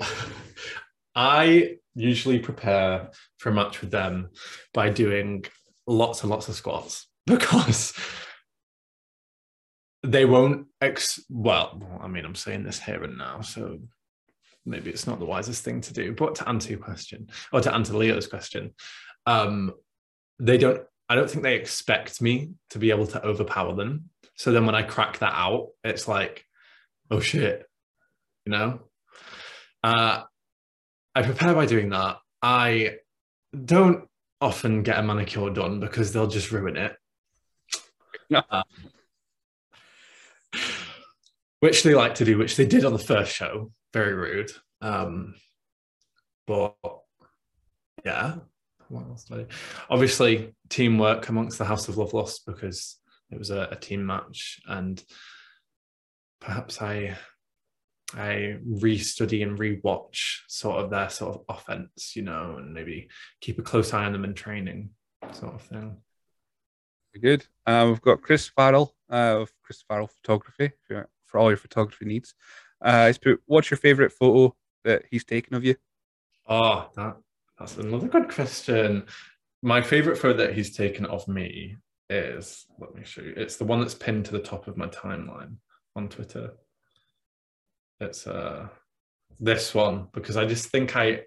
I usually prepare for a match with them by doing lots and lots of squats because they won't ex well i mean i'm saying this here and now so maybe it's not the wisest thing to do but to answer your question or to answer leo's question um they don't I don't think they expect me to be able to overpower them. So then when I crack that out, it's like, oh shit, you know? Uh, I prepare by doing that. I don't often get a manicure done because they'll just ruin it. Um, which they like to do, which they did on the first show. Very rude. Um, but yeah, what else did I do? Obviously, teamwork amongst the House of Love Lust because it was a, a team match, and perhaps I I re-study and re-watch sort of their sort of offense, you know, and maybe keep a close eye on them in training, sort of thing.
Very good. Uh, we've got Chris Farrell uh, of Chris Farrell Photography for, for all your photography needs. Uh, he's put, what's your favorite photo that he's taken of you?
Oh, that that's another good question. My favorite photo that he's taken of me is let me show you. It's the one that's pinned to the top of my timeline on Twitter. It's uh this one because I just think I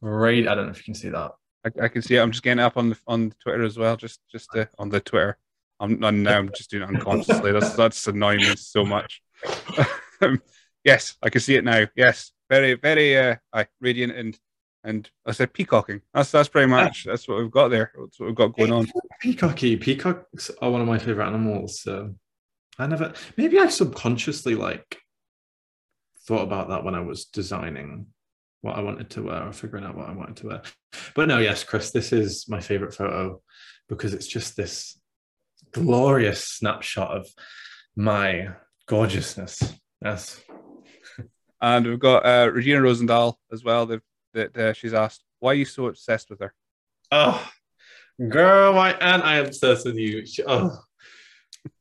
right. I don't know if you can see that.
I, I can see it. I'm just getting up on the on Twitter as well. Just just uh, on the Twitter. I'm, I'm now I'm just doing it unconsciously. that's that's annoying me so much. yes, I can see it now. Yes, very very uh, radiant and and I said peacocking. That's that's pretty much that's what we've got there. That's what we've got going on.
Peacocky. Peacocks are one of my favorite animals. So I never. Maybe I subconsciously like thought about that when I was designing what I wanted to wear or figuring out what I wanted to wear. But no, yes, Chris, this is my favorite photo because it's just this glorious snapshot of my gorgeousness. Yes.
And we've got uh, Regina Rosendahl as well. That that uh, she's asked, "Why are you so obsessed with her?"
Oh, girl, why am I obsessed with you? She, oh,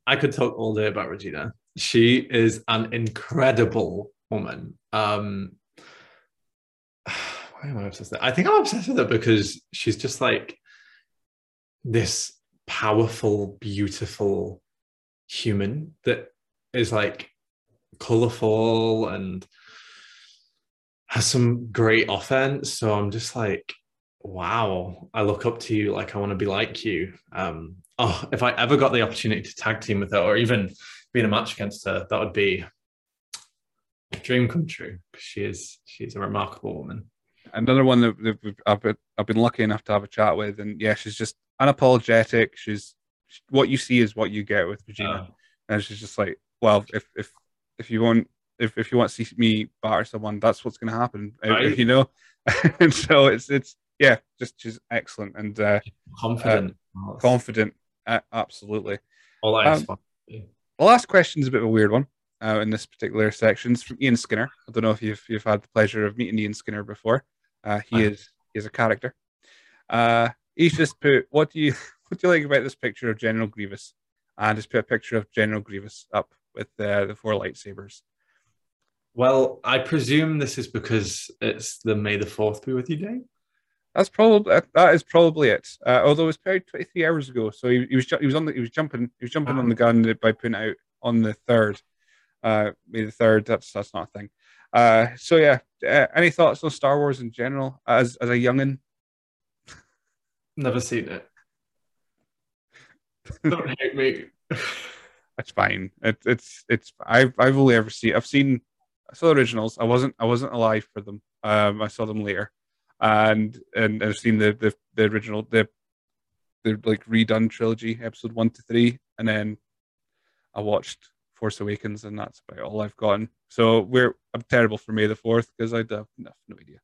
I could talk all day about Regina. She is an incredible woman. Um, why am I obsessed with her? I think I'm obsessed with her because she's just like this powerful, beautiful human that is like colorful and has some great offense. So I'm just like, wow, I look up to you. Like I want to be like you. Um, oh, if I ever got the opportunity to tag team with her or even be in a match against her, that would be a dream come true. She is she's a remarkable woman.
Another one that, that I've been, I've been lucky enough to have a chat with, and yeah, she's just unapologetic. She's what you see is what you get with Regina, uh, and she's just like, well, if if if you want if, if you want to see me batter someone, that's what's going to happen. Right. You know, and so it's it's yeah, just she's excellent and uh,
confident,
uh, confident, uh, absolutely.
All that um,
the last question is a bit of a weird one uh, in this particular section. It's from Ian Skinner. I don't know if you've you've had the pleasure of meeting Ian Skinner before. Uh, he is he is a character. Uh, he's just put what do you what do you like about this picture of General Grievous? And just put a picture of General Grievous up with uh, the four lightsabers.
Well, I presume this is because it's the May the Fourth be with you day.
That's probably that is probably it. Uh, although it was paired 23 hours ago, so he, he was he was on the he was jumping he was jumping on the gun by putting out on the third. Uh, May the third. That's that's not a thing. Uh, so yeah. Uh, any thoughts on Star Wars in general as as a youngin?
Never seen it. Don't hate me.
That's fine. It, it's it's I've I've only ever seen I've seen I saw the originals. I wasn't I wasn't alive for them. Um, I saw them later, and and I've seen the the, the original the the like redone trilogy, episode one to three, and then I watched Force Awakens, and that's about all I've gotten. So we're I'm terrible for May the Fourth because I have no, no idea.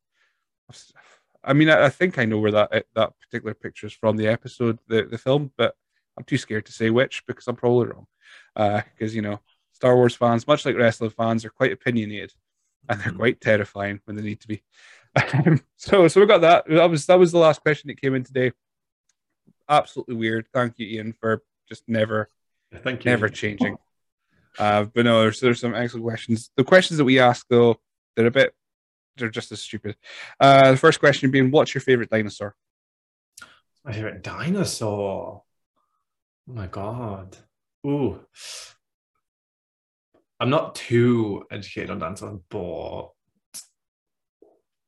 I mean, I, I, think I know where that that particular picture is from the episode, the the film, but I'm too scared to say which because I'm probably wrong. Uh, because uh, you know, Star Wars fans, much like wrestling fans, are quite opinionated and they're mm-hmm. quite terrifying when they need to be. so, so we got that. That was that was the last question that came in today. Absolutely weird. Thank you, Ian, for just never,
thank you,
never changing. Uh, but no, there's there's some excellent questions. The questions that we ask though, they're a bit, they're just as stupid. Uh, the first question being, what's your favorite dinosaur?
My favorite dinosaur. Oh my god. Ooh. I'm not too educated on dinosaurs, but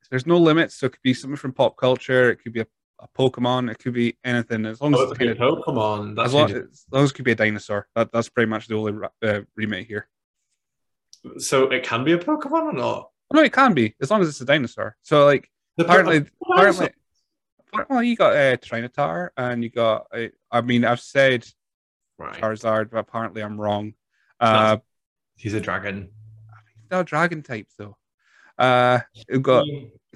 there's no limits. So it could be something from pop culture. It could be a, a Pokemon. It could be anything. As long as
oh, it's of Pokemon.
As long, as long, as it could be a dinosaur. That, that's pretty much the only uh, remake here.
So it can be a Pokemon or not?
No, it can be as long as it's a dinosaur. So like the apparently, apparently, well, you got a uh, Tyranitar and you got. Uh, I mean, I've said right. Charizard, but apparently I'm wrong. Uh,
he's a dragon.
He's not a dragon type though. Uh, we've got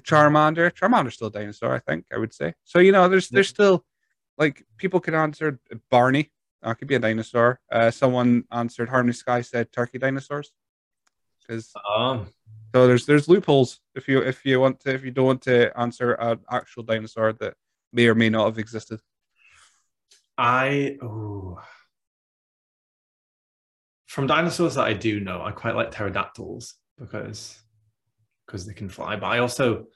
Charmander. Charmander's still a dinosaur, I think. I would say. So you know, there's there's still like people can answer Barney. That could be a dinosaur. Uh, someone answered Harmony Sky said turkey dinosaurs. Because um. so there's there's loopholes if you if you want to if you don't want to answer an actual dinosaur that may or may not have existed.
I oh from dinosaurs that I do know, I quite like pterodactyls because because they can fly. But I also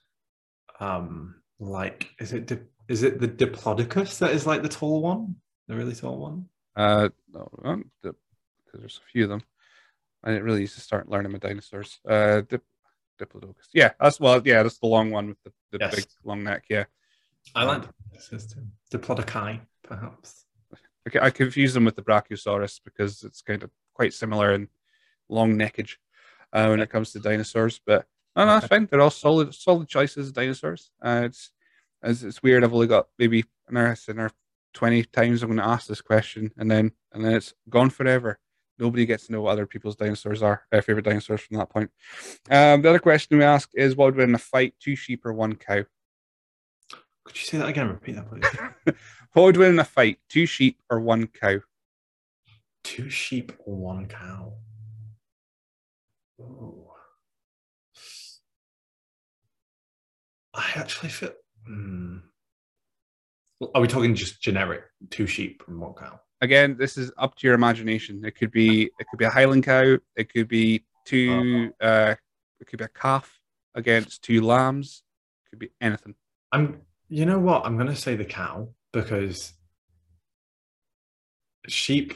um like is it is it the diplodocus that is like the tall one, the really tall one?
Uh, no, because there's a few of them. I didn't really used to start learning my dinosaurs. Uh, dip, diplodocus. Yeah, that's well. Yeah, that's the long one with the, the yes. big long neck. Yeah,
I like um, too. Diplodoci, perhaps.
Okay, I confuse them with the Brachiosaurus because it's kind of quite similar in long neckage uh, when it comes to dinosaurs. But No, no, that's fine. They're all solid, solid choices. Of dinosaurs. Uh, it's, it's it's weird. I've only got maybe another, another twenty times I'm going to ask this question, and then and then it's gone forever. Nobody gets to know what other people's dinosaurs are, their favorite dinosaurs from that point. Um, the other question we ask is, what would win in a fight, two sheep or one cow?
Could you say that again? Repeat that, please.
what would win in a fight, two sheep or one cow?
Two sheep or one cow? Ooh. I actually feel. Hmm. Are we talking just generic two sheep and one cow?
Again, this is up to your imagination. It could be it could be a Highland cow. It could be two. Uh-huh. Uh, it could be a calf against two lambs. It could be anything.
I'm. You know what? I'm going to say the cow because sheep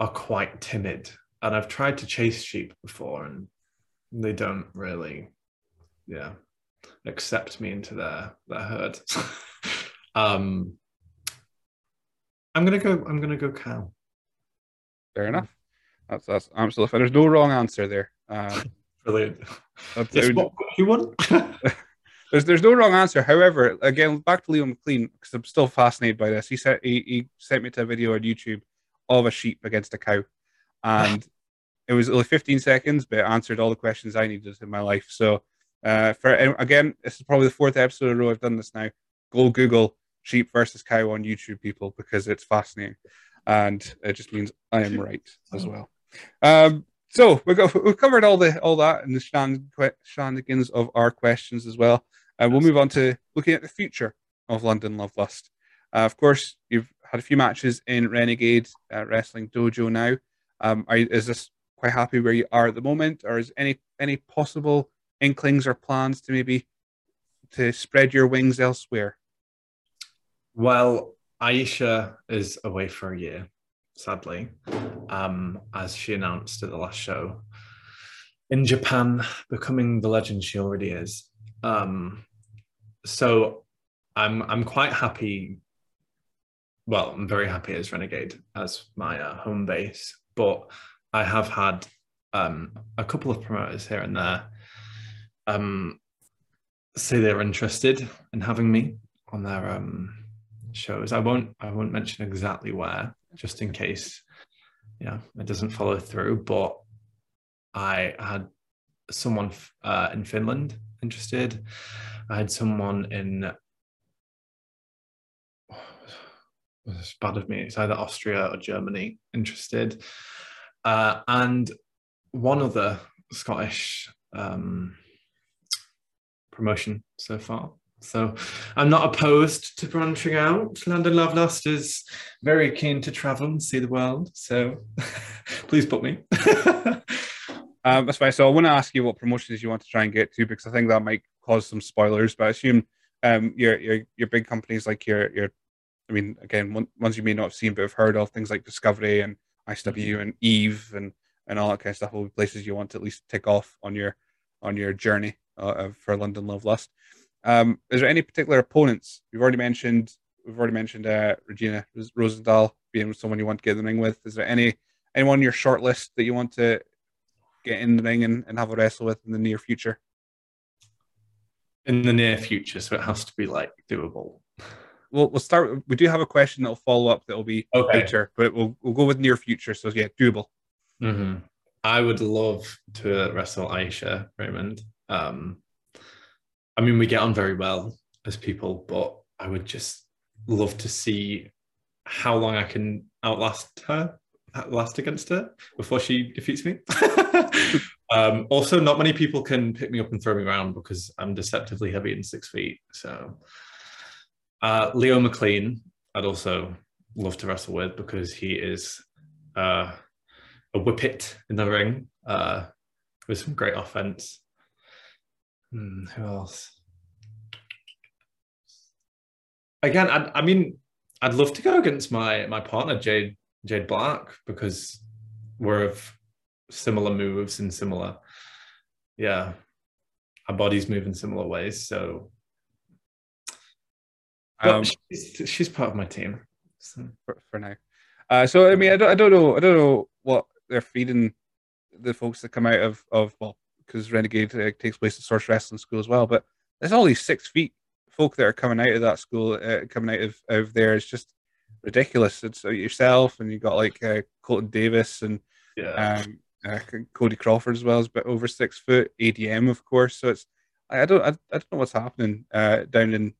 are quite timid, and I've tried to chase sheep before, and they don't really, yeah, accept me into their their herd. um, I'm gonna go. I'm gonna go cow.
Fair enough. That's that's absolutely fair. There's no wrong answer there. Um,
Brilliant. Yes, what, you won?
there's there's no wrong answer. However, again, back to Leo McLean because I'm still fascinated by this. He said he, he sent me to a video on YouTube of a sheep against a cow, and it was only 15 seconds, but it answered all the questions I needed in my life. So uh, for again, this is probably the fourth episode in a row I've done this now. Go Google sheep versus cow on YouTube, people, because it's fascinating, and it just means I am right as well. Um, so we we've covered all the all that and the shenanigans of our questions as well. Uh, we'll move on to looking at the future of London Love Lust. Uh, of course, you've had a few matches in Renegade uh, Wrestling Dojo now. Um, are, is this quite happy where you are at the moment, or is any any possible inklings or plans to maybe to spread your wings elsewhere?
Well, Aisha is away for a year, sadly, um, as she announced at the last show. In Japan, becoming the legend she already is. Um, so I'm I'm quite happy. Well, I'm very happy as Renegade as my uh, home base, but I have had um, a couple of promoters here and there um, say they're interested in having me on their um, shows. I won't I won't mention exactly where, just in case, yeah, it doesn't follow through. But I had someone uh, in Finland interested. I had someone in. It's bad of me. It's either Austria or Germany interested, uh, and one other Scottish um, promotion so far. So I'm not opposed to branching out. London Love Lust is very keen to travel and see the world. So please put me.
um, that's fine. So I want to ask you what promotions you want to try and get to because I think that might cause some spoilers. But I assume um, your your your big companies like your your, I mean, again, ones you may not have seen but have heard of, things like Discovery and ICW mm-hmm. and Eve and and all that kind of stuff will be places you want to at least tick off on your on your journey uh, for London Love Lust. Um, is there any particular opponents? We've already mentioned we've already mentioned uh, Regina Rosendahl being someone you want to get in the ring with. Is there any anyone on your short list that you want to get in the ring and, and have a wrestle with in the near future?
In the near future, so it has to be like doable.
We'll, we'll start. We do have a question that'll follow up that'll be
okay.
future, but we'll we'll go with near future. So yeah, doable.
Mm-hmm. I would love to wrestle Aisha Raymond. Um, I mean, we get on very well as people, but I would just love to see how long I can outlast her, last against her before she defeats me. um, also, not many people can pick me up and throw me around because I'm deceptively heavy and six feet. So, uh, Leo McLean, I'd also love to wrestle with because he is uh, a whippet in the ring uh, with some great offense. Hmm, who else? Again, I, I mean, I'd love to go against my my partner Jade Jade Black because we're of similar moves and similar, yeah, our bodies move in similar ways. So, um, she's, she's part of my team
so. for, for now. Uh, so I mean, I don't, I don't know, I don't know what they're feeding the folks that come out of of well because Renegade uh, takes place at Source Wrestling School as well. But there's all these six feet folk that are coming out of that school, uh, coming out of, of there. It's just ridiculous. It's uh, yourself, and you got like uh, Colton Davis and
Yeah.
um, uh, Cody Crawford as well is a bit over six foot. ADM, of course. So it's I, I don't I, I don't know what's happening uh, down in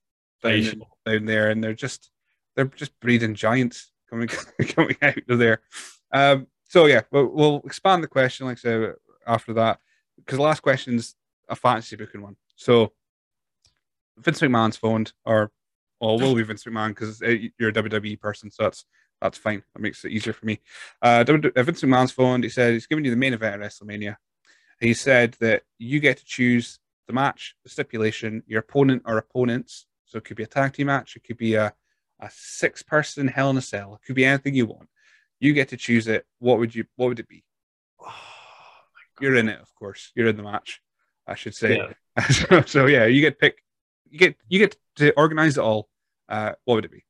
down, in, down there, and they're just they're just breeding giants coming coming out of there. Um, so yeah, we'll, we'll expand the question, like I said, after that, because the last question's a fantasy booking one. So Vince McMahon's phoned, or well, will be Vince McMahon because you're a WWE person, so that's that's fine. That makes it easier for me. Uh, uh, Vince McMahon's phoned. He said he's giving you the main event at WrestleMania. He said that you get to choose the match, the stipulation, your opponent or opponents. So it could be a tag team match, it could be a, a six person Hell in a Cell, it could be anything you want. You get to choose it. What would you? What would it be? Oh, You're in it, of course. You're in the match. I should say.
Yeah.
so, so yeah, you get pick. You get you get to organize it all. Uh, what would it be?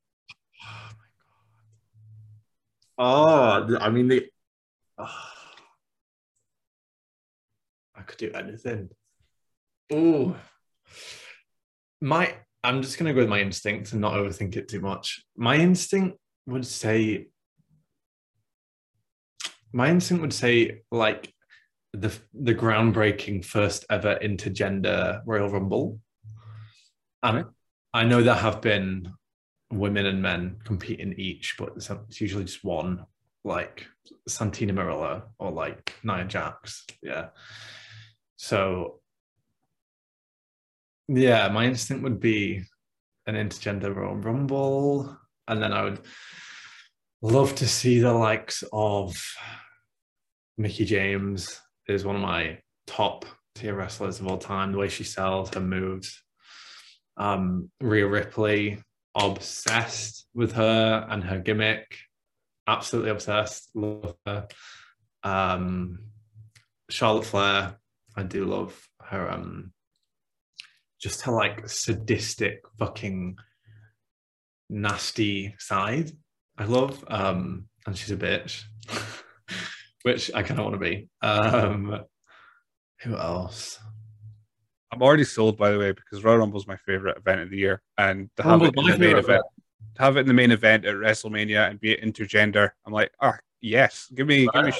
Oh, I mean the. ah. I could do anything. Oh, my. I'm just gonna go with my instinct and not overthink it too much. My instinct would say. My instinct would say like the the groundbreaking first ever intergender Royal Rumble. I know there have been women and men compete in each, but it's, it's usually just one, like Santina Marella or like Nia Jax. Yeah. So, yeah, my instinct would be an intergender Royal Rumble. And then I would love to see the likes of Mickie James is one of my top tier wrestlers of all time. The way she sells her moves. Um, Rhea Ripley, obsessed with her and her gimmick. Absolutely obsessed. Love her. Um, Charlotte Flair, I do love her. Um, just her like sadistic, fucking nasty side. I love. Um, and she's a bitch, which I kind of want to be. Um, who else?
I'm already sold, by the way, because Royal Rumble's my favorite event of the year, and to have
Rumble's
it in the main event, to have it in the main event at WrestleMania and be it intergender, I'm like, ah, yes, give me, give me,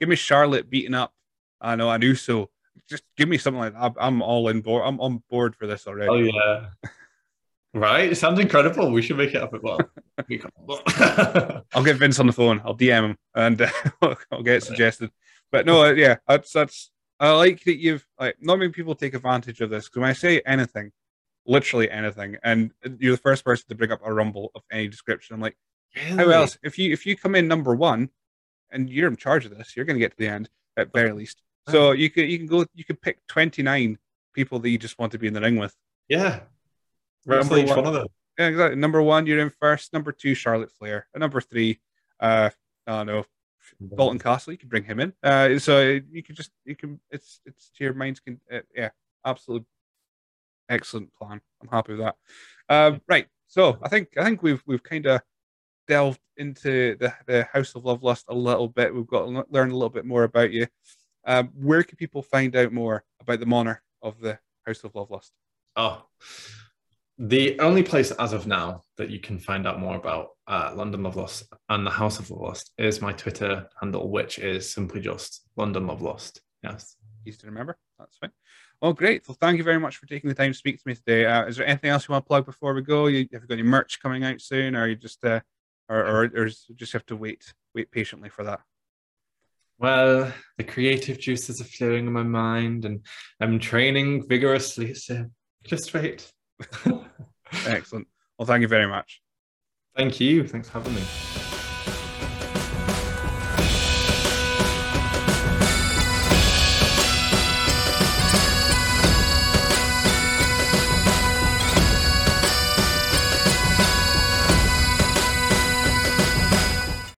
give me Charlotte beating up. I know, I knew so. Just give me something like that. I'm, all in board. I'm on board for this already.
Oh yeah. Right? It sounds incredible. We should make it up as well.
I'll get Vince on the phone. I'll DM him and uh, I'll get it suggested. But no, uh, yeah, that's that's. I like that you've like not many people take advantage of this because when I say anything, literally anything, and you're the first person to bring up a rumble of any description. I'm like, how else? If you if you come in number one, and you're in charge of this, you're going to get to the end at very least. So you can you can go you can pick 29 people that you just want to be in the ring with.
Yeah. Wrestle each
one.
one of them.
Yeah, exactly. Number one, you're in first. Number two, Charlotte Flair. And number three, uh, I don't know, Bolton Castle. You can bring him in. Uh, so you can just you can it's it's to your mind's can uh, yeah, absolute excellent plan. I'm happy with that. Um, right. So I think I think we've we've kind of delved into the the House of Love Lust a little bit. We've got to learn a little bit more about you. Um, where can people find out more about the monarch of the House of Love Lust?
Oh. The only place as of now that you can find out more about uh, London Love Lust and the House of Love Lust is my Twitter handle, which is simply just London Love Lust. Yes.
easy to remember. That's fine. Well, great. Well, thank you very much for taking the time to speak to me today. Uh, is there anything else you want to plug before we go? You have you got any merch coming out soon, or you just uh, or, or or just have to wait wait patiently for that?
Well, the creative juices are flowing in my mind and I'm training vigorously. So just wait.
Excellent. Well, thank you very much.
Thank you. Thanks for having me.